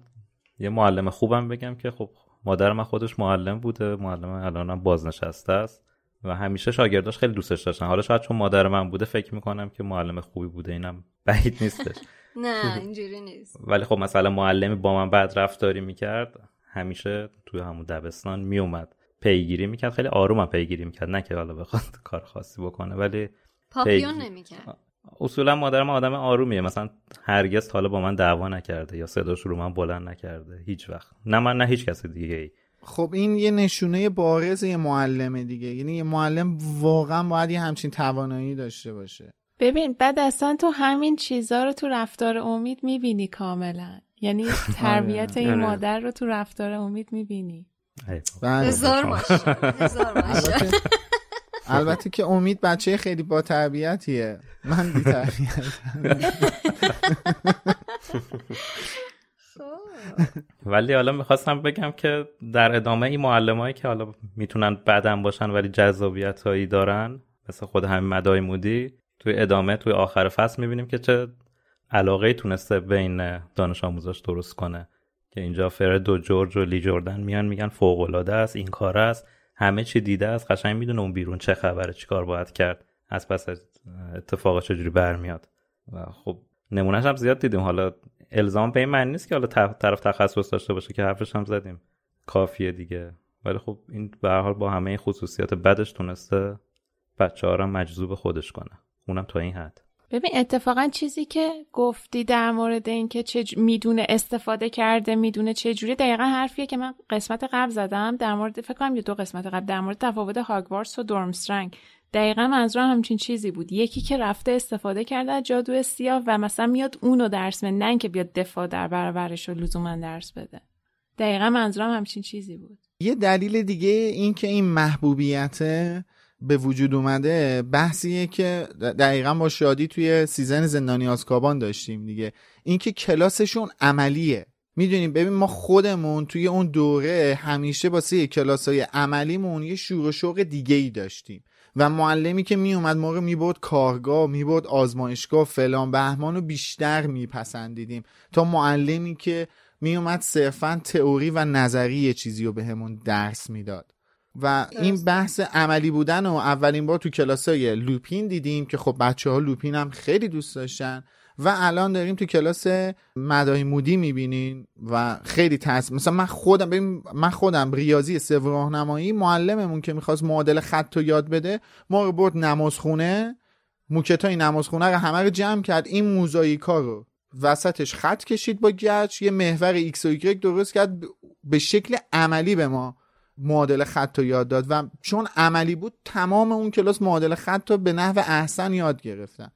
یه معلم خوبم بگم که خب مادر من خودش معلم بوده معلم الانم بازنشسته است و همیشه شاگرداش خیلی دوستش داشتن. حالا شاید چون مادر من بوده فکر می‌کنم که معلم خوبی بوده اینم بعید نیستش. نه اینجوری نیست. ولی خب مثلا معلمی با من بعد رفتاری می‌کرد همیشه توی همون دبستان میومد پیگیری می‌کرد خیلی آروم پیگیری می‌کرد. نه که حالا بخواد کار خاصی بکنه ولی پاپیون نمی‌کرد. اصولا مادرم آدم آرومیه. مثلا هرگز حالا با من دعوا نکرده یا صداش رو من بلند نکرده. هیچ وقت. نه من نه هیچ کس دیگه ای. خب این یه نشونه بارز یه معلمه دیگه. یعنی یه معلم واقعا باید یه همچین توانایی داشته باشه. ببین بعد اصلا تو همین چیزا رو تو رفتار امید می‌بینی کاملا. یعنی تربیت این مادر رو تو رفتار امید می‌بینی. هزار ماشه هزار ماشه البته که امید بچه خیلی با تربیتیه من بی ولی حالا می‌خواستم بگم که در ادامه این معلمایی که حالا می‌تونن بدن باشن ولی جذابیت هایی دارن مثل خود همین مدای مودی توی ادامه توی آخر فصل می‌بینیم که چه علاقه تونسته بین دانش آموزاش درست کنه. که اینجا فرد و جورج و لی جوردن میان میگن فوق العاده است این کار است. همه چی دیده است قشنگ می‌دونه اون بیرون چه خبره چیکار باید کرد. از پس از اتفاق چجوری برمیاد. و خب نمونهش هم زیاد دیدیم. حالا الزام به این معنی نیست که حالا طرف تخصص داشته باشه که حرفش هم زدیم. کافیه دیگه. ولی خب این به حال با همه خصوصیات بدش تونسته بچه ها مجذوب خودش کنه. اونم تا این حد. ببین اتفاقا چیزی که گفتی در مورد اینکه چه می‌دونه استفاده کرده می‌دونه چه جوری دقیقا حرفیه که من قسمت قبل زدم. در مورد فکر کنم یه دو قسمت قبل در مورد تفاوت هاگوارتس و دورمسترنگ. دقیقا منظورم همچین چیزی بود. یکی که رفته استفاده کرده از جادو سیاه و مثلا میاد اونو درس بده نه اینکه بیاد دفاع در برابرش و لزوما درس بده. دقیقا منظورم همچین چیزی بود. یه دلیل دیگه این که این محبوبیت به وجود اومده بحثیه که دقیقا با شادی توی سیزن زندانی آزکابان داشتیم دیگه. اینکه کلاسشون عملیه. می‌دونیم ببین ما خودمون توی اون دوره همیشه واسه کلاس های عملیمون یه شور و شوق دیگه ای داشتیم. و معلمی که میومد موقع می‌برد کارگاه می‌برد آزمایشگاه فلان بهمان رو بیشتر میپسندیدیم. تا معلمی که میومد صرفا تئوری و نظری چیزی رو بهمون به درس می‌داد. و این بحث عملی بودن و اولین بار تو کلاس های لوپین دیدیم که خب بچه ها لوپین هم خیلی دوست داشتن و الان داریم تو کلاس مدای مودی می‌بینین و خیلی تاثیر مثلا من خودم ببین من خودم ریاضی سه راهنمایی معلممون که می‌خواست معادل خط رو یاد بده ما رو برد نمازخونه موکتای نمازخونه رو همه رو جمع کرد این موزاییکا رو وسطش خط کشید با گچ یه محور ایکس و ایگرگ درست کرد به شکل عملی به ما معادله خط رو یاد داد و چون عملی بود تمام اون کلاس معادله خط رو به نحو احسن یاد گرفتم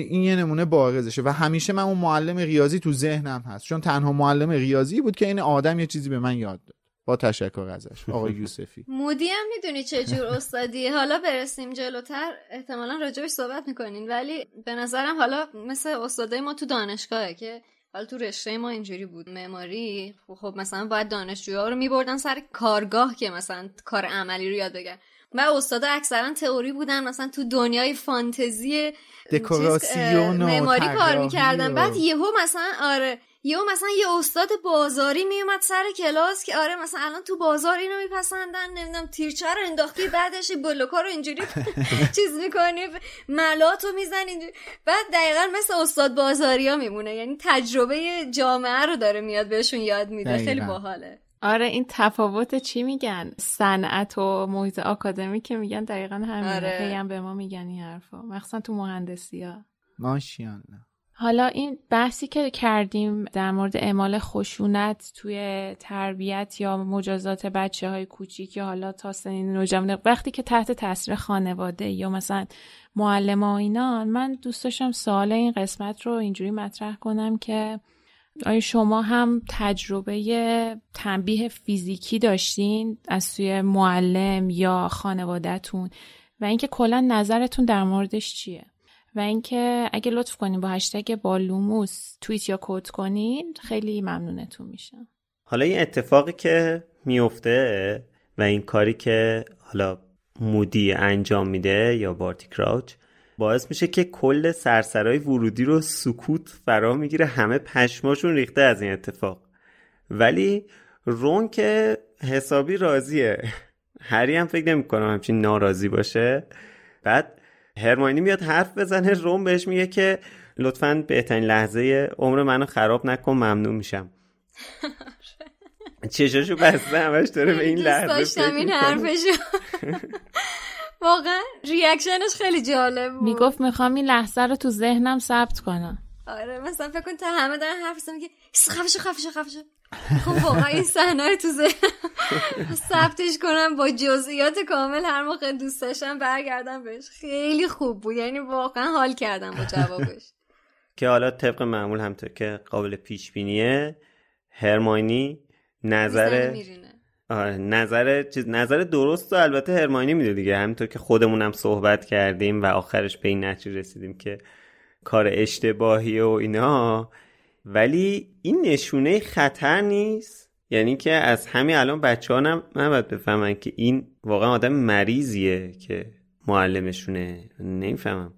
این یه نمونه بارزشه و همیشه من اون معلم ریاضی تو ذهنم هست. چون تنها معلم ریاضی بود که این آدم یه چیزی به من یاد داد. با تشکر ازش آقای یوسفی. مودی هم می‌دونی چه جور استادی. حالا برسیم جلوتر. احتمالا راجبش صحبت می‌کنین. ولی به نظرم حالا مثل استادای ما تو دانشگاهه که حالا تو رشته ما اینجوری بود. معماری خب مثلا باید دانشجوها رو میبردن سر کارگاه که مثلا کار عملی رو یاد بگیرن. و استادا اکثرا تئوری بودن مثلا تو دنیای فانتزی دکوراسیون و معماری کار می‌کردن. بعد یهو مثلا آره یهو مثلا یه استاد بازاری میومد سر کلاس که آره مثلا الان تو بازار اینو میپسندن نمی‌دونم تیرچه رو انداختی بعدش بلوکا رو اینجوری چیز می‌کنی ملات رو می‌زنی. بعد دقیقا مثل استاد بازاری ها میمونه. یعنی تجربه جامعه رو داره میاد بهشون یاد میده. خیلی. باحاله. آره این تفاوت چی میگن؟ صنعت و محیط آکادمی که میگن دقیقا همینه. آره. هم به ما میگن این حرفا. مخصوصا تو مهندسی ها ماشیانه حالا این بحثی که کردیم در مورد اعمال خشونت توی تربیت یا مجازات بچه های کوچیک یا حالا تا سنین نوجوان وقتی که تحت تاثیر خانواده یا مثلا معلم و اینان من دوست داشتم سوال این قسمت رو اینجوری مطرح کنم که آیا شما هم تجربه تنبیه فیزیکی داشتین از سوی معلم یا خانوادهتون؟ و اینکه کلا نظرتون در موردش چیه؟ و اینکه اگه لطف کنین با هشتگ بالوموس توییت یا کد کنین خیلی ممنونتون میشم. حالا این اتفاقی که میفته و این کاری که حالا مودی انجام میده یا بارتی کراوچ باعث میشه که کل سرسرای ورودی رو سکوت فرا می‌گیره همه پشماشون ریخته از این اتفاق. ولی رون که حسابی راضیه. هری هم فکر نمی‌کنم همچین ناراضی باشه. بعد هرماینی میاد حرف بزنه روم بهش میگه که لطفا بهترین لحظه عمر منو خراب نکن ممنون میشم. چشاشو بسته همش داره به این لحظه داشتم این. حرفشو. واقعا ریاکشنش خیلی جالب بود. می‌گفت می‌خوام این لحظه رو تو ذهنم ثبت کنم. آره مثلا فکر کن تا همه دارن حرف می‌زنن میگه خفشو خفشو خفشو خب واقعا این صحنه رو تو ثبتش کنم با جزئیات کامل هر موقع دوست داشتم برگردم بهش. خیلی خوب بود یعنی واقعا حال کردم با جوابش. که حالا طبق معمول همطور که قابل پیش بینیه هرماینی نظر. آره نظر چیز نظر درست و البته هرماینی میده دیگه. همینطور که خودمونم صحبت کردیم و آخرش به این نتیجه رسیدیم که کار اشتباهی و اینا ولی این نشونه خطر نیست. یعنی که از همین الان بچه ها نباید بفهمن که این واقعا آدم مریضیه که معلمشونه. نمی‌فهمم.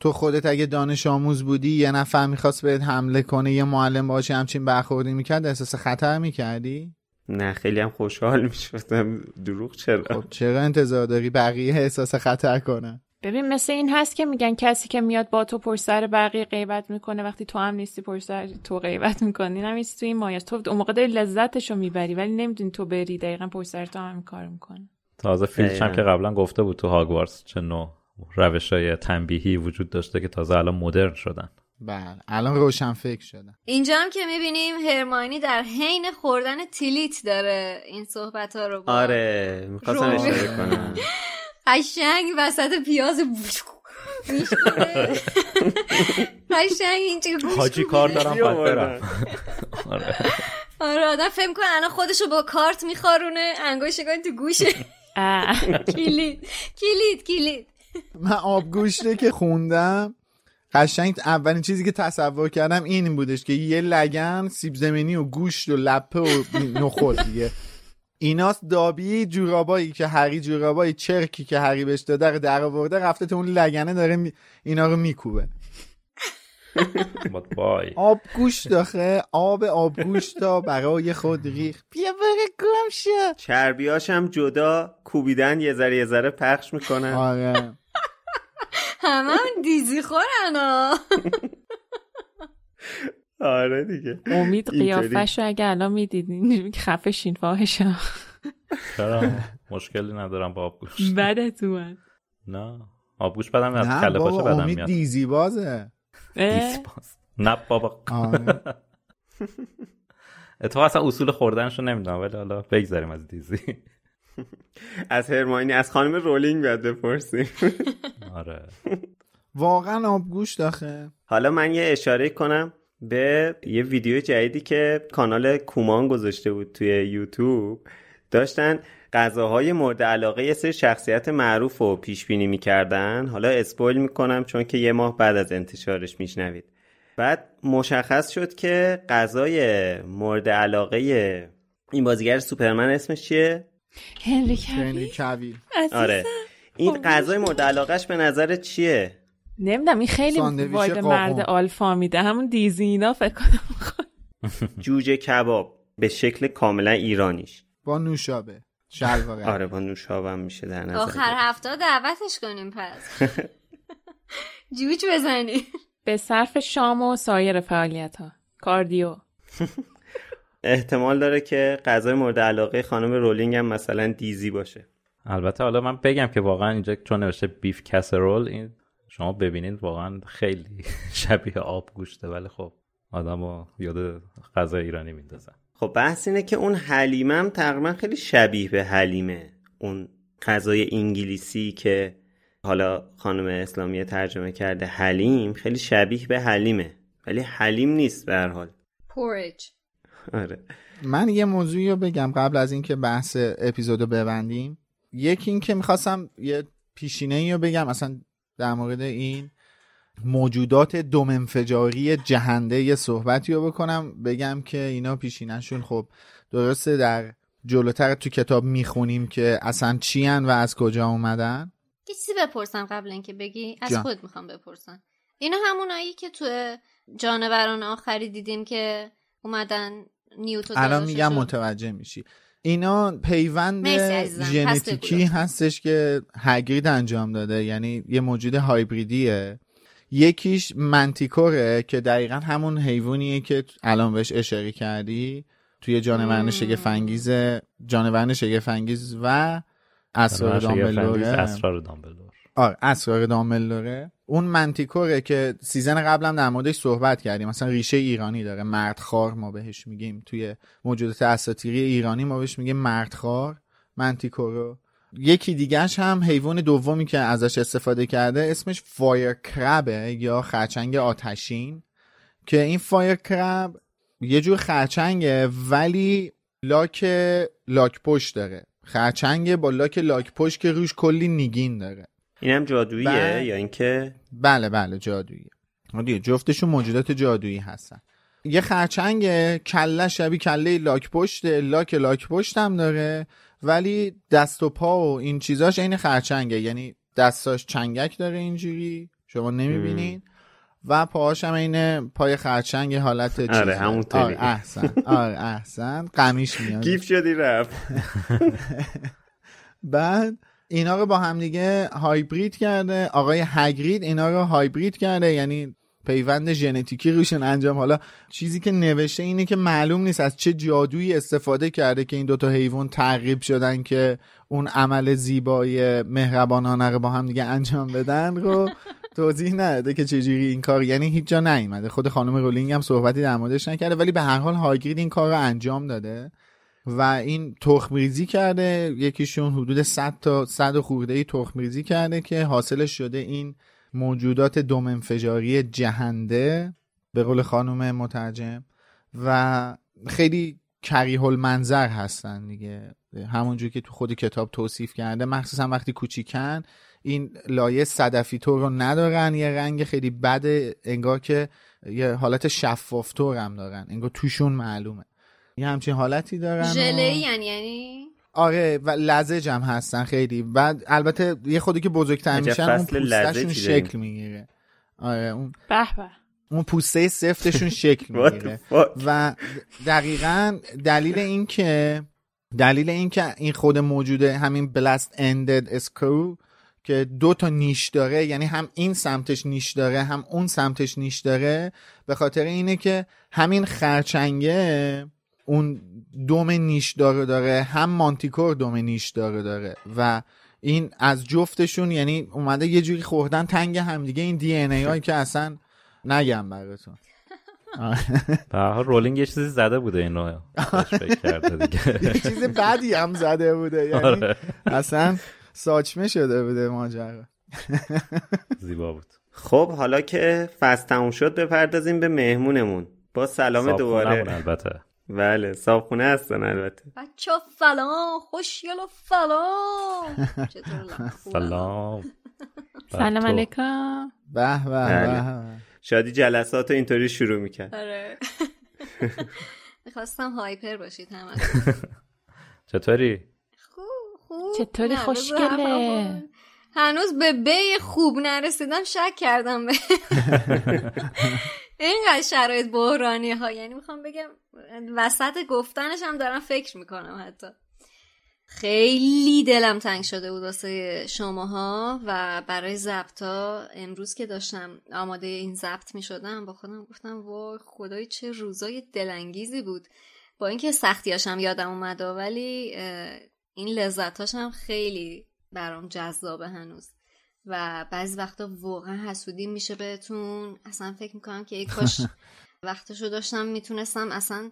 تو خودت اگه دانش آموز بودی یه نفر می‌خواست بهت حمله کنه یه معلم باشه همچین برخوردی می‌کرد احساس خطر می‌کردی؟ نه خیلی هم خوشحال می‌شدم. دروغ چرا؟ خب چرا انتظار داری بقیه احساس خطر کنن؟ ببین مثل این هست که میگن کسی که میاد با تو پشت سر بقیه غیبت می‌کنه وقتی تو هم نیستی پشت سر تو غیبت می‌کنی. هم تو این مایه تو اون موقع داری لذتشو می‌بری ولی نمی‌دونی تو بری دقیقا پشت سر تو هم کار می‌کنه تازه فیلچ هم. که قبلا گفته بود تو هاگوارتس چه نوع روش های تنبیهی وجود داشته که تازه الان مدرن شدن. بله الان روشن فکر شدن. اینجا هم که می‌بینیم هرماینی در حین خوردن تیلیت داره این صحبت ها رو با آره می‌خواستم رو اشاره. کنم. قشنگ وسط پیاز قشنگ اینجا حاجی کار. دارم برم آره. آره آدم فکر کنه الان خودشو با کارت میخارونه انگوش کنه تو گوشه. کلید کلید کلید من آبگوشته که خوندم قشنگ اولین چیزی که تصور کردم این بودش که یه لگن سیب زمینی و گوشت و لپه و نخود دیگه ایناست دابی جورابایی که هری جورابایی چرکی که هری بهش داده رو در آورده رفته تو اون لگنه داره اینا رو میکوبه. آب گوشت داخه آب آبگوشت تا برای خود ریخ بیا بره گم شد چربیاش هم جدا کوبیدن یه ذره یه ذره پخش می‌کنن. آره. همه هم دیزی خورن ها. آره دیگه. امید. قیافش رو اگه الان می‌دیدین خفه شین فاحشا چرا؟ مشکلی ندارم با آبگوش بدت اومد نه. آبگوش بدم نه کله پاچه بابا بدم امید میاد. دیزی بازه. نه بابا. اتفاقا اصلا اصول خوردنشو نمی‌دونم ولی حالا بگذاریم از دیزی. از هرماینی از خانم رولینگ باید بپرسیم. آره. واقعا آبگوش داخه حالا من یه اشاره کنم. به یه ویدیو جدیدی که کانال کومان گذاشته بود توی یوتیوب داشتن غذاهای مورد علاقه یه سری شخصیت معروف رو پیش بینی می‌کردن. حالا اسپویل می‌کنم چون که یه ماه بعد از انتشارش میشنوید. بعد مشخص شد که غذای مورد علاقه این بازیگر سوپرمن اسمش چیه؟ هنری کویل کویل آره. این غذای مورد علاقهش به نظر چیه؟ نمی‌دونم این خیلی وایب. مرد آلفا میده. همون دیزینا فکر کنم جوجه کباب به شکل کاملا ایرانیش. با نوشابه. شلوار. آره با نوشابه هم میشه در نظر آخر. هفته دعوتش کنیم پس. جوج بزنی. به صرف شام و سایر فعالیت ها کاردیو. احتمال داره که غذای مورد علاقه خانم رولینگ هم مثلا دیزی باشه. البته حالا من بگم که واقعا اینجا چون نوشته بیف کسرول این شما ببینید واقعا خیلی شبیه آب گوشته ولی خب آدم رو یاد غذای ایرانی میندازن. خب بحث اینه که اون حلیمه هم تقریبا خیلی شبیه به حلیمه. اون غذای انگلیسی که حالا خانم اسلامی ترجمه کرده حلیم خیلی شبیه به حلیمه. ولی حلیم نیست به هر حال. پورج آره. من یه موضوعی رو بگم قبل از اینکه بحث اپیزودو ببندیم. یکی این که می‌خواستم یه پیشینه ای رو بگم. اصلا در مورد این موجودات دوم انفجاری جهنده یه صحبتی رو بکنم. بگم که اینا پیشینهشون خب درسته در جلوتر تو کتاب می‌خونیم که اصلا چی و از کجا اومدن؟ یه چیزی بپرسم قبل اینکه بگی. از جان. خود می‌خوام بپرسم. اینا همونایی که تو جانوران آخری دیدیم که اومدن نیوتو الان میگم متوجه میشی. اینا پیوند ژنتیکی. هستش که هگرید انجام داده. یعنی یه موجود هایبریدیه. یکیش منتیکوره که دقیقا همون حیوانیه که الان بهش اشاره کردی. توی جانوران شگفنگیز جانوران شگفنگیز و اسرار دامبلوره. آره اسرار دامبلوره اون منتیکوره که سیزن قبلم در موردش صحبت کردیم. مثلا ریشه ایرانی داره مردخوار ما بهش میگیم. توی موجودات اساطیری ایرانی ما بهش میگیم مردخوار manticore و. یکی دیگهش هم حیوان دومی که ازش استفاده کرده اسمش fire crab ه یا خرچنگ آتشین. که این fire crab یه جور خرچنگه ولی لاک لاک پشت داره. خرچنگ با لاک لاک پشت که روش کلی نگین داره. اینم جادوییه بله. یا اینکه بله بله جادویی. دیگه جفتشون موجودات جادویی هستن. یه خرچنگ کله شبیه کله لاک پشت لاک لاک پشت هم داره ولی دست و پا و این چیزاش عین خرچنگه. یعنی دستاش چنگک داره اینجوری شما نمی‌بینین. و پاهاش هم عین پای خرچنگ حالت چیزه. آره، همونطوری. آره احسن. آره احسن. قمیش میاد. گیف شدی رفت. بعد اینا رو با همدیگه هایبرید کرده. آقای هگرید اینا رو هایبرید کرده. یعنی پیوند ژنتیکی روشون انجام. حالا چیزی که نوشته اینه که معلوم نیست از چه جادویی استفاده کرده که این دوتا حیوان ترغیب شدن که اون عمل زیبای مهربانانه رو با هم دیگه انجام بدن رو توضیح نداده که چجوری این کار یعنی هیچ جا نیومده. خود خانم رولینگ هم صحبتی در موردش نکرده. ولی به هر حال هاگرید این کار رو انجام داده. و این تخمریزی کرده یکیشون حدود 100 تا 100 خورده ای تخمریزی کرده که حاصلش شده این موجودات دوم انفجاری جهنده به قول خانم مترجم و خیلی کریه المنظر هستن دیگه. همونجور که تو خود کتاب توصیف کرده مخصوصا وقتی کوچیکن این لایه صدفی طور رو ندارن یه رنگ خیلی بد انگار که یه حالت شفاف طور هم دارن انگار توشون معلومه. یه همچین حالتی دارن و- ژله یعنی یعنی؟ آره و لزج هم هستن خیلی. بعد البته یه خودی که بزرگتر میشن اون پوستشون. شکل می‌گیره. آره اون به به. اون پوسته سفتشون شکل می‌گیره؟ و دقیقا دلیل این که دلیل این که این خود موجوده همین بلست اندد اسکرو که دو تا نیش داره یعنی هم این سمتش نیش داره هم اون سمتش نیش داره به خاطر اینه که همین خرچنگه اون دوم نیش داره داره هم مانتیکور دوم نیش داره داره و این از جفتشون یعنی اومده یه جوری خوردن تنگ همدیگه این دی ان ای هایی که اصلا نگم براتون. به هر حال رولینگ یه چیزی زده بوده اینو بهش فکر کرده دیگه. یه چیز بدی هم زده بوده یعنی آره. اصلا ساچمه شده بوده ماجرا. زیبا بود. خب حالا که فصل تموم شد بپردازیم به مهمونمون. با سلام دوباره. البته. بله صابخونه هستن البته. بچه سلام خوشگل و سلام؟ سلام. سلام علیکم. به به بله. به شادی جلسات رو اینطوری شروع می‌کرد. آره. می‌خواستم هایپر باشید همه چطوری؟ خوب خوب. چطوری خوشگله؟ هنوز به بی خوب نرسیدم شک کردم به. اینقدر شرایط بحرانی ها یعنی می‌خوام بگم وسط گفتنش هم دارم فکر می‌کنم حتی. خیلی دلم تنگ شده بود واسه شماها و برای ضبطا امروز که داشتم آماده این ضبط می شدم با خودم گفتم وای خدای چه روزای دلانگیزی بود. با اینکه سختیاشم یادم اومده ولی این لذتاشم خیلی برام جذابه هنوز. و بعضی وقتا واقعا حسودی میشه بهتون. اصلا فکر می‌کنم که ای کاش وقتشو داشتم می‌تونستم اصلا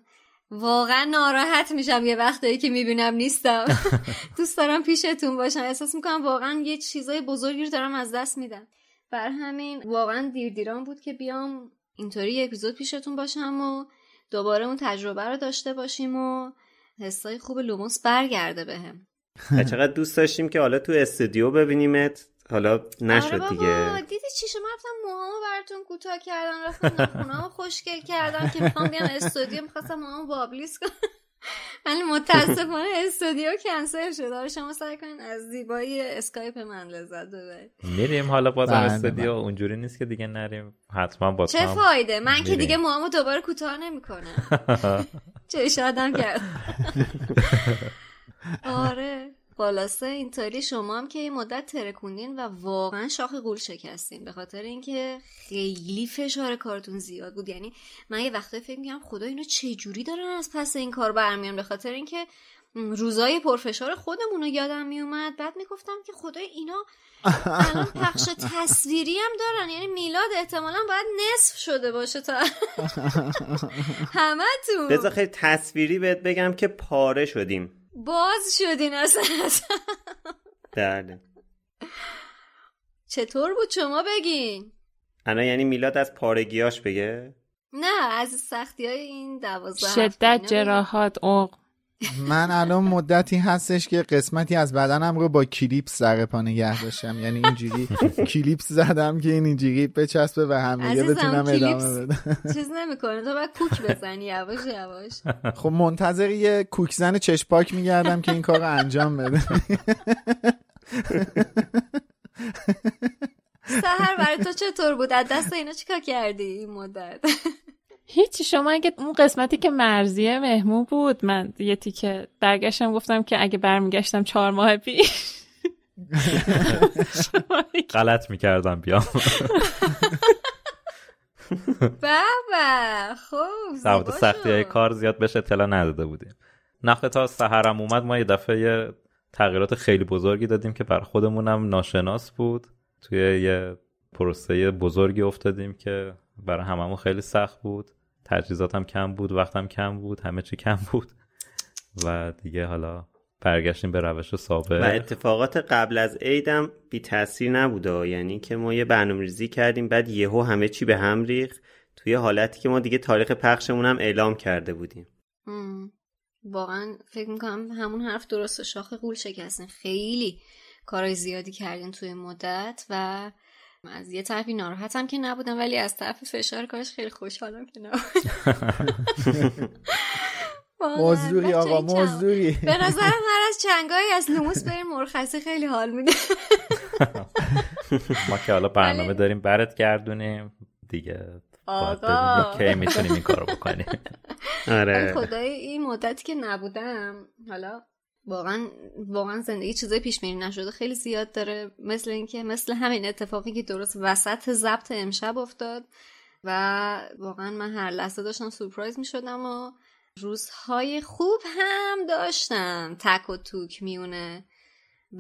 واقعا ناراحت میشم یه وقتایی که می‌بینم نیستم. دوست دارم پیشتون باشم. احساس می‌کنم واقعا یه چیزای بزرگی رو دارم از دست میدم. بر همین واقعا دیر دیران بود که بیام اینطوری یه اپیزود پیشتون باشم و دوباره اون تجربه رو داشته باشیم و حسای خوب لوموس برگرده بهم. چقدر دوست داشتیم که حالا تو استودیو ببینیمت. حالا نشد آره بابا دیگه دیدی چی شما رفتم موهامو براتون کوتاه کردم رفتم ناخونامو خوشگل کردم که می‌خوام بیام استودیو می‌خواستم موهامو بابلیس کنم. ولی متاسفانه استودیو کنسل شد. آره شما سعی کنین از زیبایی اسکایپ من لذت ببرید. میریم حالا بازم بله، استودیو. اونجوری نیست که دیگه نریم. حتما با چه فایده؟ من که. دیگه موهامو دوباره کوتاه نمی‌کنم. چه شادم کرد آره. خلاصه اینطوری شما هم که این مدت ترکوندین و واقعا شاخ گول شکستین. به خاطر اینکه خیلی فشار کارتون زیاد بود. یعنی من یه وقتایی فکر میگم خدا اینو چه جوری دارن از پس این کار برمیان؟ به خاطر اینکه روزای پرفشار خودمون رو یادم میومد بعد می‌گفتم که خدای اینا الان پخش تصویری هم دارن. یعنی میلاد احتمالا باید نصف شده باشه تا همه بذار خیلی تصویری بهت بگم که پاره شدیم. باز شدین اصلا. بله. چطور بود شما بگین؟ الان یعنی میلاد از پارگیاش بگه؟ نه از سختی های این دوازده شدت. جراحات اوق من الان مدتی هستش که قسمتی از بدنم رو با کلیپس سر پا نگه داشتم. یعنی اینجوری کلیپس زدم که این اینجوری بچسبه و هم دیگه عزیزم، بتونم ادامه بدم. چیز نمی‌کنه. تو باید کوک بزنی یواش یواش. خب منتظر یه کوکزن چشپاک میگردم که این کار رو انجام بده. سهر برای تو چطور بود؟ از دست اینا چیکار کردی این مدت؟ هیچی شما اگه اون قسمتی که مرزیه مهمون بود من یه تیکه برگشتم گفتم که اگه برمیگشتم چهار ماه پیش. غلط می‌کردم بیام. بابا خب سبت سختی های. کار زیاد بهش اطلاع نداده بودیم. نخه تا سهرم اومد ما یه دفعه یه تغییرات خیلی بزرگی دادیم که بر خودمونم ناشناس بود. توی یه پروسه بزرگی افتادیم که برای هممون خیلی سخت بود. تجهیزاتم کم بود وقتم کم بود همه چی کم بود. و دیگه حالا برگشتیم به روش و سابق اتفاقات قبل از عیدم بی تاثیر نبوده. یعنی که ما یه برنامه ریزی کردیم بعد یهو همه چی به هم ریخت. توی حالتی که ما دیگه تاریخ پخشمون هم اعلام کرده بودیم. واقعا فکر می‌کنم همون حرف درست شاخ قول شکستن خیلی کارهای زیادی کردین توی مدت و از یه طرفی ناراحتم که نبودم ولی از طرف فشار کارش خیلی خوشحالم که نبودم. مزدوری آقا مزدوری به نظرم هر از چنگایی از لوموس بریم مرخصی خیلی حال میده. ما که حالا برنامه داریم برات گردونیم. دیگه آقا. کی می‌تونیم این کارو بکنیم. آره. خدای این مدتی که نبودم حالا واقعا واقعا زندگی چیزای پیش بینی نشده خیلی زیاد داره. مثل اینکه مثل همین اتفاقی که درست وسط ضبط امشب افتاد و واقعا من هر لحظه داشتم سورپرایز می شدم و روزهای خوب هم داشتم. تک و توک میونه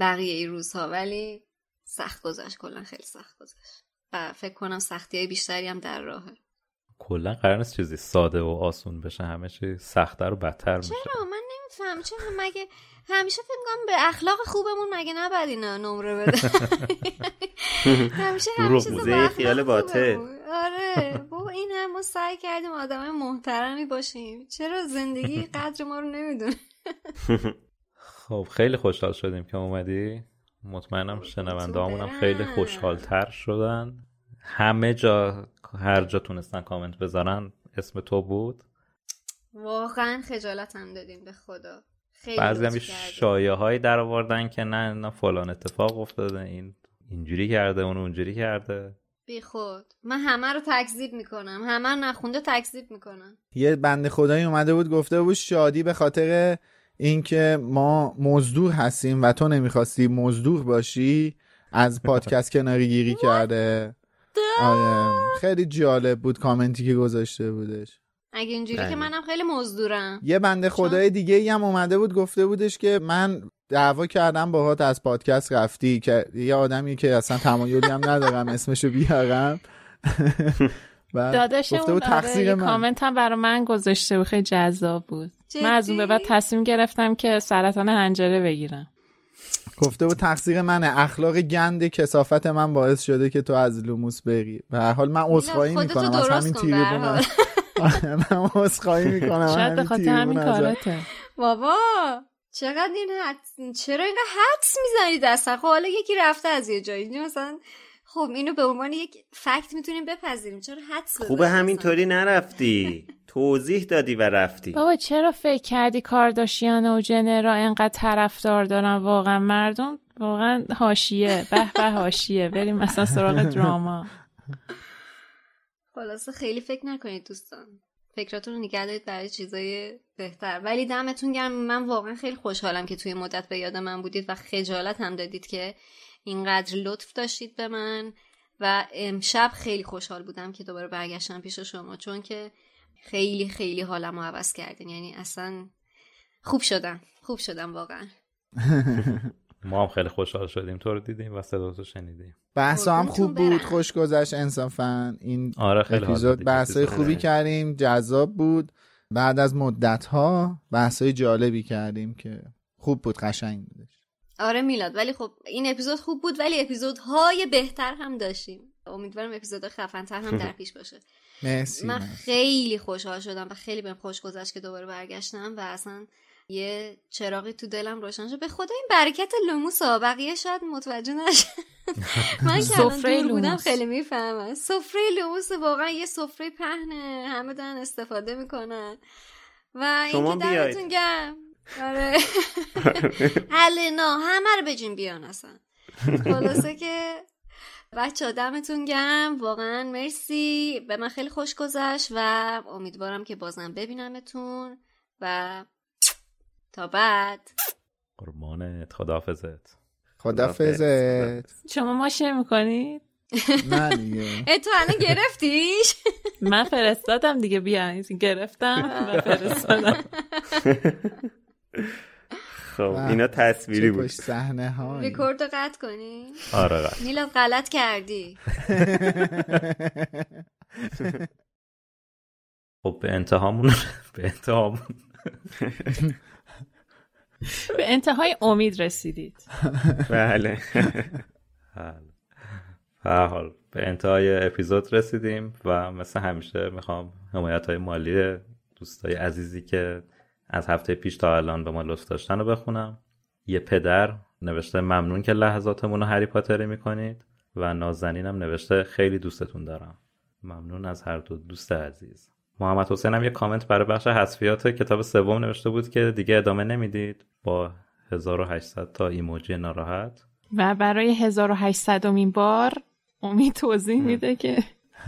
بقیه ای روزها ولی سخت گذشت. کلا خیلی سخت گذشت. و فکر کنم سختی های بیشتری هم در راهه. کلا قرار نیست چیزی ساده و آسون بشه. همه چی سختتر و بدتر میشه. چرا؟ من نمیفهم چرا مگه همیشه فکر می‌کنم به اخلاق خوبمون مگه نباید اینا نمره بده. همیشه با اخلاق خیال باطل. آره بابا این هم ما سعی کردیم آدم محترمی باشیم. چرا زندگی قدر ما رو نمی‌دونه؟ خب خیلی خوشحال شدیم که اومدی. مطمئنم شنونده هم خیلی خوشحالتر شدن. همه جا هر جا تونستن کامنت بذارن اسم تو بود؟ واقعا خجالت هم دادیم به خدا. خیلی بعضی هم. شایه هایی در آوردن که نه نه فلان اتفاق افتاده این اینجوری کرده اون اونجوری کرده. بی خود. من همه رو تکذیب می‌کنم. همه رو نخونده تکذیب می‌کنم. یه بنده خدایی اومده بود گفته بود شادی به خاطر اینکه ما مزدور هستیم و تو نمی‌خواستی مزدور باشی از پادکست کناری گیری کرده. آره. خیلی جالب بود کامنتی که گذاشته بودش. اگه اینجوری بله. که منم خیلی مزدورم. یه بنده خدای دیگه ای هم اومده بود گفته بودش که من دعوا کردم باهات از پادکست رفتی که یه آدمی که اصلا تمایلی هم ندارم اسمشو بیارم. بعد داداش گفته اون بود آره، تقصیر من. کامنت هم برای من گذاشته بود خیلی جذاب بود. جدی؟ من از اون به بعد تصمیم گرفتم که سرطان حنجره بگیرم. گفته بود تقصیر منه. اخلاق گند کسافت من باعث شده که تو از لوموس بری. به هر حال من عذرخواهی می‌کنم. از درست همین کن من عذرخواهی می‌کنم شاید به خاطر همین کاراته بابا چقدر این حدس چرا اینقدر حدس می‌زنید اصلا؟ خب حالا یکی رفته از یه جایی. مثلا خب اینو به عنوان یک فکت می‌تونیم بپذیریم. چرا حدس خوبه همینطوری نرفتی. توضیح دادی و رفتی. بابا چرا فکر کردی کارداشیان و جنرا انقدر طرفدار دارن؟ واقعا مردم واقعا حاشیه. به به حاشیه. بریم مثلا سراغ دراما. خلاصه خیلی فکر نکنید دوستان. فکراتون رو نگه دارید برای چیزای بهتر. ولی دمتون گرم. من واقعا خیلی خوشحالم که توی مدت به یاد من بودید و خجالت هم دادید که اینقدر لطف داشتید به من. و امشب خیلی خوشحال بودم که دوباره برگشتم پیش شما چون که خیلی خیلی حالم رو عوض کردین. یعنی اصلا خوب شدم. خوب شدم واقعا. ما هم خیلی خوشحال شدیم. تو رو دیدیم و صدا تو شنیدیم. بحثا هم خوب بود. خوش گذشت انصافا. این آره خیلی اپیزود. بحثای خوبی. کردیم. جذاب بود. بعد از مدت ها بحثای جالبی کردیم که خوب بود قشنگ بودش. آره میلاد ولی خب این اپیزود خوب بود ولی اپیزودهای بهتر هم داشتیم. امیدوارم اپیزود خفنتر هم در پیش باشه. مرسی من مرسی. خیلی خوشحال شدم و خیلی بهم خوش گذشت که دوباره برگشتم و اصلا یه چراغی تو دلم روشن شد. به خدا این برکت لوموس ها بقیه شاید متوجه نشن. من که الان دور بودم. خیلی می‌فهمم سفره لوموس واقعا یه سفره پهنه همه دارن استفاده می‌کنن. و اینکه. دمتون گرم. آره. هلنا همه رو بجین بیان اصلا. خلاصه که بچه دمتون گرم. واقعا مرسی. به من خیلی خوش گذشت و امیدوارم که بازم ببینمتون و تا بعد. قربانت خداحافظت. خدافزت شما ماشه می‌کنید؟ نه دیگه. تو الان گرفتیش؟ من فرستادم دیگه بیا گرفتم و فرستادم. خب اینا تصویری بود. پشت صحنه های ریکورد رو قطع کنی؟ آره قشنگ. میلاد غلط کردی. خب به انتهامون به انتهامون. به انتهای امید رسیدید. بله. بله. حال به انتهای اپیزود رسیدیم و مثل همیشه می‌خوام حمایت های مالی دوستای عزیزی که از هفته پیش تا الان به ما لطف داشتن رو بخونم. یه پدر نوشته ممنون که لحظاتمون رو هری پاتری می‌کنید و نازنینم نوشته خیلی دوستتون دارم. ممنون از هر دو دوست عزیز. محمد حسین هم یه کامنت برای بخش حذفیات کتاب سوم نوشته بود که دیگه ادامه نمی‌دید. با 1800 تا ایموجی ناراحت. و برای 1800 امین بار امید توضیح میده که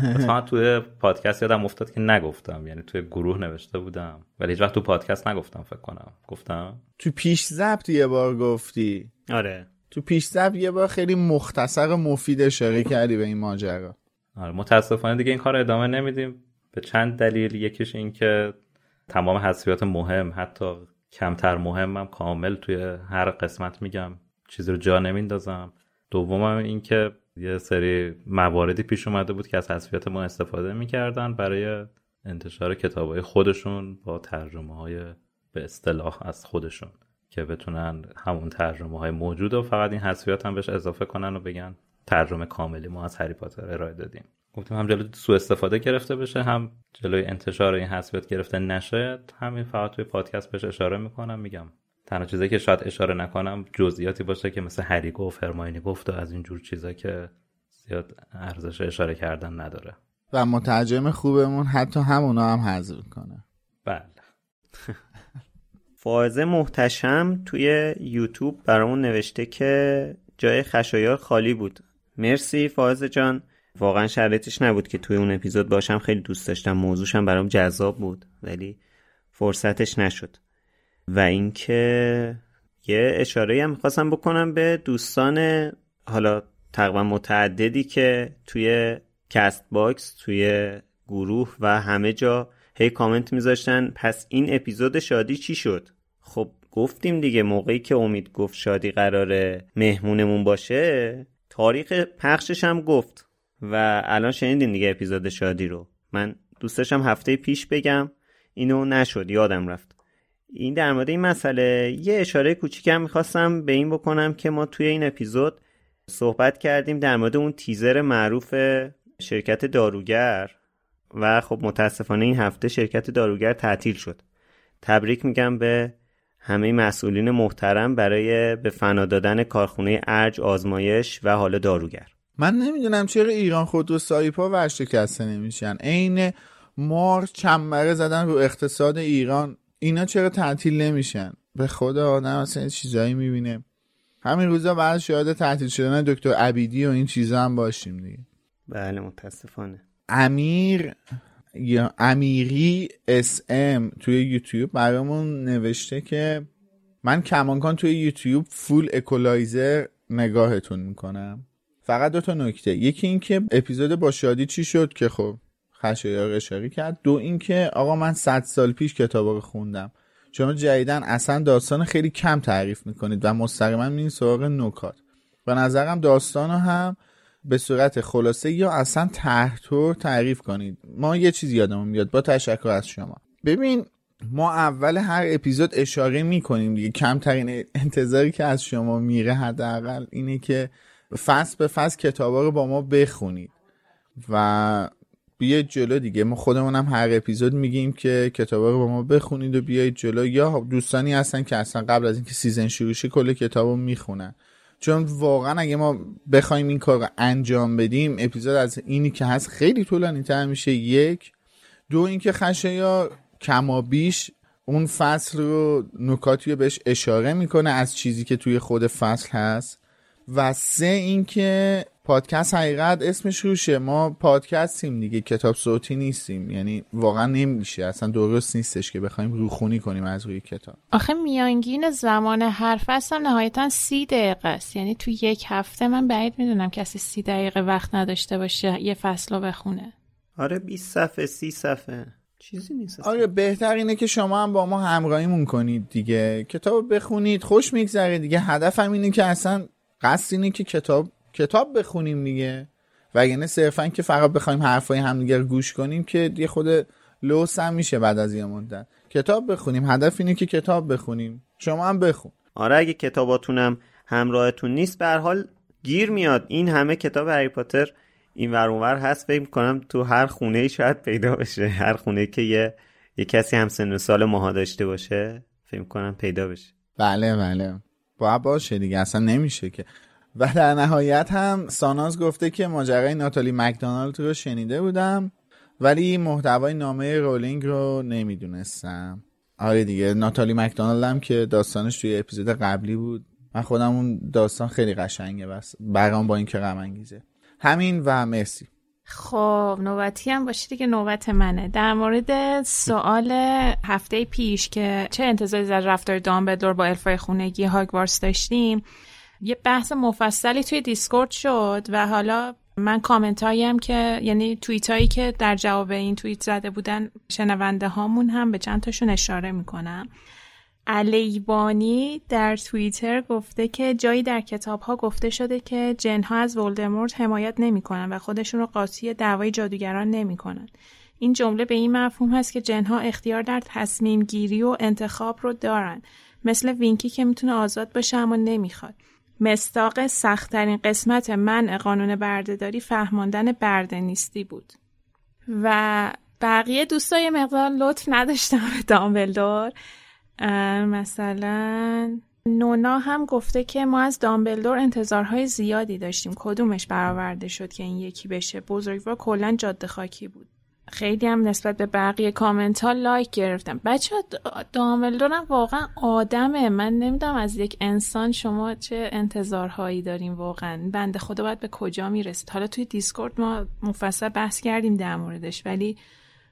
اتفاقا توی پادکست یادم افتاد که نگفتم. یعنی توی گروه نوشته بودم. ولی هیچ وقت تو پادکست نگفتم فکر کنم. گفتم؟ تو پیش ضبط یه بار گفتی. آره. تو پیش ضبط یه بار خیلی مختصر و مفید اشاره کردی به این ماجرا. آره متاسفانه دیگه این کار ادامه نمیدیم. به چند دلیل یکیش این که تمام حذفیات مهم حتی کمتر مهمم کامل توی هر قسمت میگم چیزی رو جا نمیندازم. دومم این که یه سری مواردی پیش اومده بود که از حذفیات ما استفاده می‌کردن برای انتشار کتابهای خودشون با ترجمه های به اصطلاح از خودشون که بتونن همون ترجمه های موجود و فقط این حذفیات هم بهش اضافه کنن و بگن ترجمه کاملی ما از هری پاتر ارائه دادیم. گفتیم هم جلوی سوء استفاده گرفته بشه هم جلوی انتشار این حذفیات گرفته نشه همین فقط توی پادکست بهش اشاره می‌کنم میگم. تنها چیزی که شاید اشاره نکنم جزئیاتی باشه که مثل هری گفت هرماینی گفت و از این جور چیزا که زیاد ارزش اشاره کردن نداره. و مترجم خوبمون حتی همونا هم حذف کنه بله. فائزه محتشم توی یوتیوب برامون نوشته که جای خشایار خالی بود. مرسی فائزه جان. واقعا شرایطش نبود که توی اون اپیزود باشم خیلی دوست داشتم. موضوعشم برام جذاب بود ولی فرصتش نشد. و اینکه یه اشاره هم می‌خواستم بکنم به دوستان حالا تقریبا متعددی که توی Castbox توی گروه و همه جا هی کامنت میذاشتن. پس این اپیزود شادی چی شد؟ خب گفتیم دیگه موقعی که امید گفت شادی قراره مهمونمون باشه تاریخ پخشش هم گفت. و الان شنیدین دیگه اپیزود شادی رو. من دوستشم هفته پیش بگم. اینو نشد یادم رفت. این در مورد این مسئله یه اشاره کوچیکم می‌خواستم به این بکنم که ما توی این اپیزود صحبت کردیم در مورد اون تیزر معروف شرکت داروگر و خب متاسفانه این هفته شرکت داروگر تعطیل شد. تبریک میگم به همه مسئولین محترم برای به فنا دادن کارخونه ارج آزمایش و حالا داروگر. من نمی‌دونم چرا ایران خودرو سایپا ورشکسته نمیشن. عین مار چنبره زدن رو اقتصاد ایران اینا چرا تعطیل نمیشن؟ به خدا آدم اصلا چیزایی می‌بینه. همین روزا بعد شاید تعطیل شدن دکتر عبیدی و این چیزا هم باشیم دیگه. بله متاسفانه. امیر یا امیری اس ام توی یوتیوب برامون نوشته که من کماکان توی یوتیوب full equalizer نگاهتون می‌کنم. فقط دو تا نکته. یکی اینکه اپیزود با شادی چی شد که خب خشایار اشاره کرد. دو اینکه آقا من صد سال پیش کتاب رو خوندم. شما جدیدن اصلا داستان خیلی کم تعریف می‌کنید و مستقیما میرین سراغ نکات. به نظرم داستان هم به صورت خلاصه یا اصلا تحتور تعریف کنید. ما یه چیزی یادمون میاد. با تشکر از شما. ببین ما اول هر اپیزود اشاره می‌کنیم دیگه. کمترین انتظاری که از شما میره حداقل اینه که فصل به فصل کتابا رو با ما بخونید. و بیاید جلو دیگه. ما خودمون هم هر اپیزود میگیم که کتابا رو با ما بخونید و بیاید جلو. یا دوستانی هستن که اصلا قبل از اینکه سیزن شروع شه کل کتاب رو می‌خونن. چون واقعا اگه ما بخوایم این کار رو انجام بدیم اپیزود از اینی که هست خیلی طولانی تر میشه. یک. دو اینکه خشایا کما بیش اون فصل رو نکاتی رو بهش اشاره می‌کنه از چیزی که توی خود فصل هست. و سه اینکه پادکست حقیقت اسمش روشه. ما پادکستیم دیگه کتاب صوتی نیستیم. یعنی واقعا نمیشه. اصلا درست نیستش که بخوایم روخونی کنیم از روی کتاب. آخه میانگین زمان هر فصل هم نهایتا سی دقیقه است. یعنی تو یک هفته من بعید می‌دونم کسی سی دقیقه وقت نداشته باشه یه فصل رو بخونه. آره 20 صفحه 30 صفحه. چیزی نیست آره بهتر اینه که شما هم با ما همراهیمون کنید دیگه. کتاب بخونید خوش میگذره دیگه. هدفم اینه که اصلا قصد اینه که کتاب کتاب بخونیم دیگه. وگرنه صرفا که فقط بخوایم حرفای همدیگه رو گوش کنیم که یه خود لوس هم میشه بعد از یه مدت. کتاب بخونیم. هدف اینه که کتاب بخونیم. شما هم بخون. آره اگه کتاباتونم همراهتون نیست به حال گیر میاد. این همه کتاب هری پاتر این ور اونور هست. فکر کنم تو هر خونه ای شاید پیدا بشه. هر خونه که یه یه کسی هم سن و سال ماها داشته باشه فکر کنم پیدا بشه. بله بله. باید باشه دیگه اصلا نمیشه که. و در نهایت هم ساناز گفته که ماجرای ناتالی مکدونالد رو شنیده بودم ولی محتوای نامه رولینگ رو نمی‌دونستم. آره دیگه ناتالی مکدونالد هم که داستانش توی اپیزود قبلی بود. من خودم اون داستان خیلی قشنگه بس برام با این که غم انگیزه همین و مرسی. خب نوبتی هم باشه دیگه نوبت منه. در مورد سوال هفته پیش که چه انتظاری از رفتار دامبلدور با الفای خونگی هاگوارس داشتیم یه بحث مفصلی توی دیسکورد شد و حالا من کامنت هایی که یعنی توییت هایی که در جواب این توییت زده بودن شنونده هامون هم به چند تاشون اشاره می‌کنم. الیبانی در توییتر گفته که جایی در کتاب ها گفته شده که جنها از ولدمورت حمایت نمی‌کنن و خودشون رو قاطی دعوای جادوگران نمی‌کنن. این جمله به این مفهوم هست که جنها اختیار در تصمیم گیری و انتخاب رو دارن. مثل وینکی که می‌تونه آزاد باشه اما نمی‌خواد. مستاق سختترین قسمت منع قانون بردهداری فهماندن برده نیستی بود. و بقیه دوستای مقدار لطف نداشتم به دامبلدور. مثلا نونا هم گفته که ما از دامبلدور انتظارهای زیادی داشتیم. کدومش برآورده شد که این یکی بشه؟ بزرگوار کلا جاده خاکی بود. خیلی هم نسبت به بقیه کامنت ها لایک گرفتم. بچه دامبلدورم واقعا آدمه. من نمی‌دونم از یک انسان شما چه انتظارهایی داریم واقعا. بنده خدا باید به کجا می‌رسید؟ حالا توی دیسکورد ما مفصل بحث کردیم در موردش ولی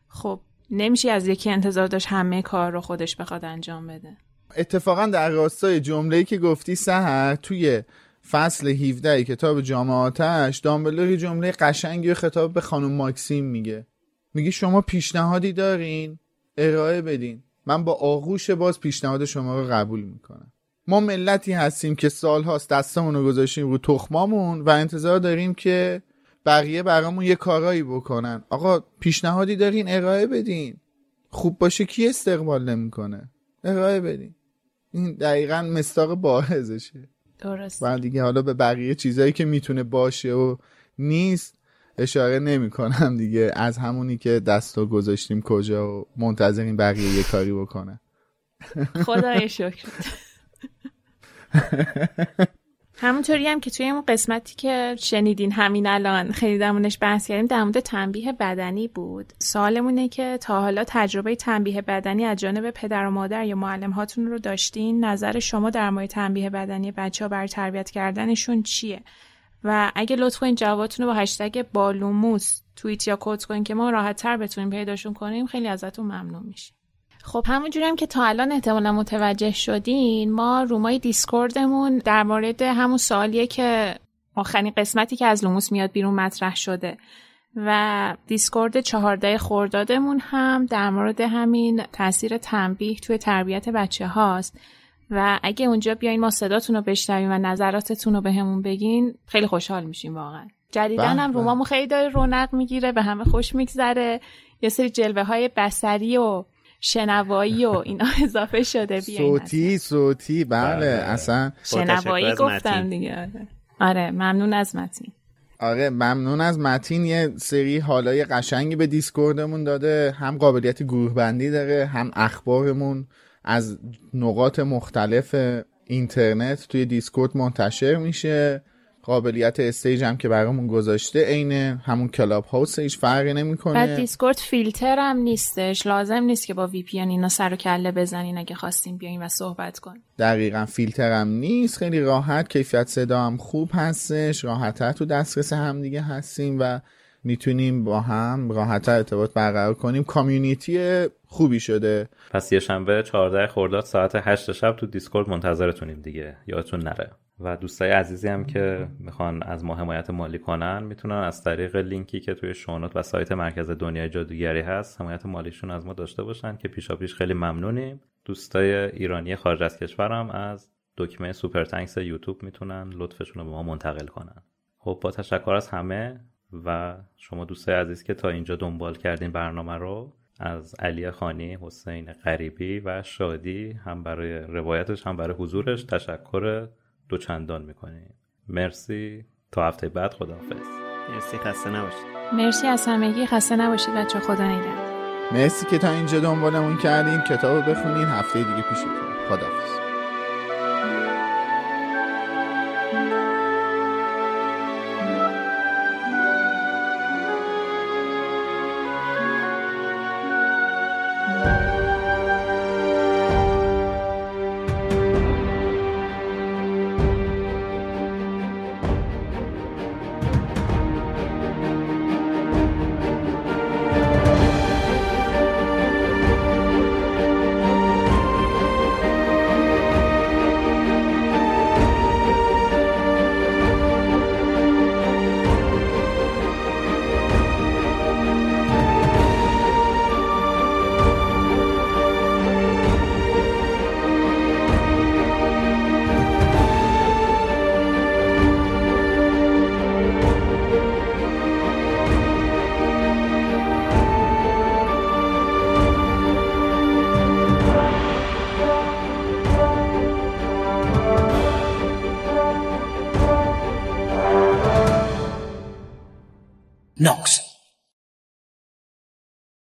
خب نمیشه از یکی انتظار داشت همه کار رو خودش بخواد انجام بده. اتفاقا در راستای جمله‌ای که گفتی سحر توی فصل 17 کتاب جام آتش دامبلدور جمله قشنگی و خطاب به خانم ماکسیم میگه. میگه شما پیشنهادی دارین؟ ارائه بدین. من با آغوش باز پیشنهاد شما رو قبول می‌کنم. ما ملتی هستیم که سالهاست دستمون رو گذاشتیم رو تخمامون و انتظار داریم که بقیه برامون یه کارایی بکنن. آقا پیشنهادی دارین ارائه بدین. خوب باشه کی استقبال نمی‌کنه؟ ارائه بدین. این دقیقا مستاق باعثشه. درست و دیگه حالا به بقیه چیزایی که می‌تونه باشه و نیست اشاره نمی کنم دیگه. از همونی که دستا گذاشتیم کجا و منتظرین بقیه یه کاری بکنه خدای شکر همونطوری هم که توی اون قسمتی که شنیدین همین الان خیلی درمونش بحث کردیم در مورد تنبیه بدنی بود. سوالمونه که تا حالا تجربه تنبیه بدنی از جانب پدر و مادر یا معلم هاتون رو داشتین؟ نظر شما در مورد تنبیه بدنی بچه ها برای تربیت کردنشون چیه؟ و اگه لطف کنین جوابتون رو با هشتگ بالوموس توییت یا quote کنین که ما راحت تر بتونیم پیداشون کنیم خیلی ازتون ممنون میشیم خب همونجوری هم که تا الان احتمالا متوجه شدین ما room ای دیسکوردمون در مورد همون سوالیه که آخرین قسمتی که از لوموس میاد بیرون مطرح شده و دیسکورد چهارده خردادمون هم در مورد همین تاثیر تنبیه توی تربیت بچه هاست و اگه اونجا بیاین ما صداتون رو بشنویم و نظراتتون رو بهمون بگین خیلی خوشحال میشیم واقعا. جدیدن هم رومامون خیلی داره رونق می‌گیره به همه خوش میگذره. یه سری جلوه های بسری و شنوایی و اینا اضافه شده بیاین صوتی صوتی بله, بله. اصلا. شنوایی گفتم دیگه آره. ممنون از متین. آره ممنون از متین. یه سری حالای قشنگی به دیسکوردمون داده. هم قابلیت گروه بندی داره هم اخبارمون از نقاط مختلف اینترنت توی دیسکورد منتشر میشه. قابلیت stage هم که برامون گذاشته عین همون کلاب هاوس هیچ فرقی نمی‌کنه. بعد دیسکورد فیلتر هم نیستش. لازم نیست که با VPN اینا سر و کله بزنین اگه خواستین بیاین و صحبت کن دقیقا فیلتر هم نیست. خیلی راحت. کیفیت صدا هم خوب هستش. راحتتر تو دسترس هم دیگه هستیم و می‌تونیم با هم راحتتر ارتباط برقرار کنیم. community خوبی شده. پس یه شنبه 14 خرداد ساعت 8 شب تو دیسکورد منتظرتونیم دیگه. یادتون نره. و دوستای عزیزی هم که می‌خوان از ما حمایت مالی کنن می‌تونن از طریق لینکی که توی show note و سایت مرکز دنیای جادوگری هست حمایت مالیشون از ما داشته باشن که پیشا پیش خیلی ممنونیم. دوستای ایرانی خارج از کشورم از دکمه Super Thanks یوتیوب می‌تونن لطفشون رو به ما منتقل کنن. خب با تشکر از همه و شما دوستای عزیز که تا اینجا دنبال کردین برنامه رو از علی خانی، حسین غریبی و شادی هم برای روایتش هم برای حضورش تشکر دوچندان می‌کنیم مرسی. تا هفته بعد خداحافظ. مرسی خسته نباشید. مرسی از همگی. خسته نباشید. بچه خدا نگهدار. مرسی که تا اینجا دنبالمون کردین. کتاب بخونین. هفته دیگه پیشتون خداحافظ.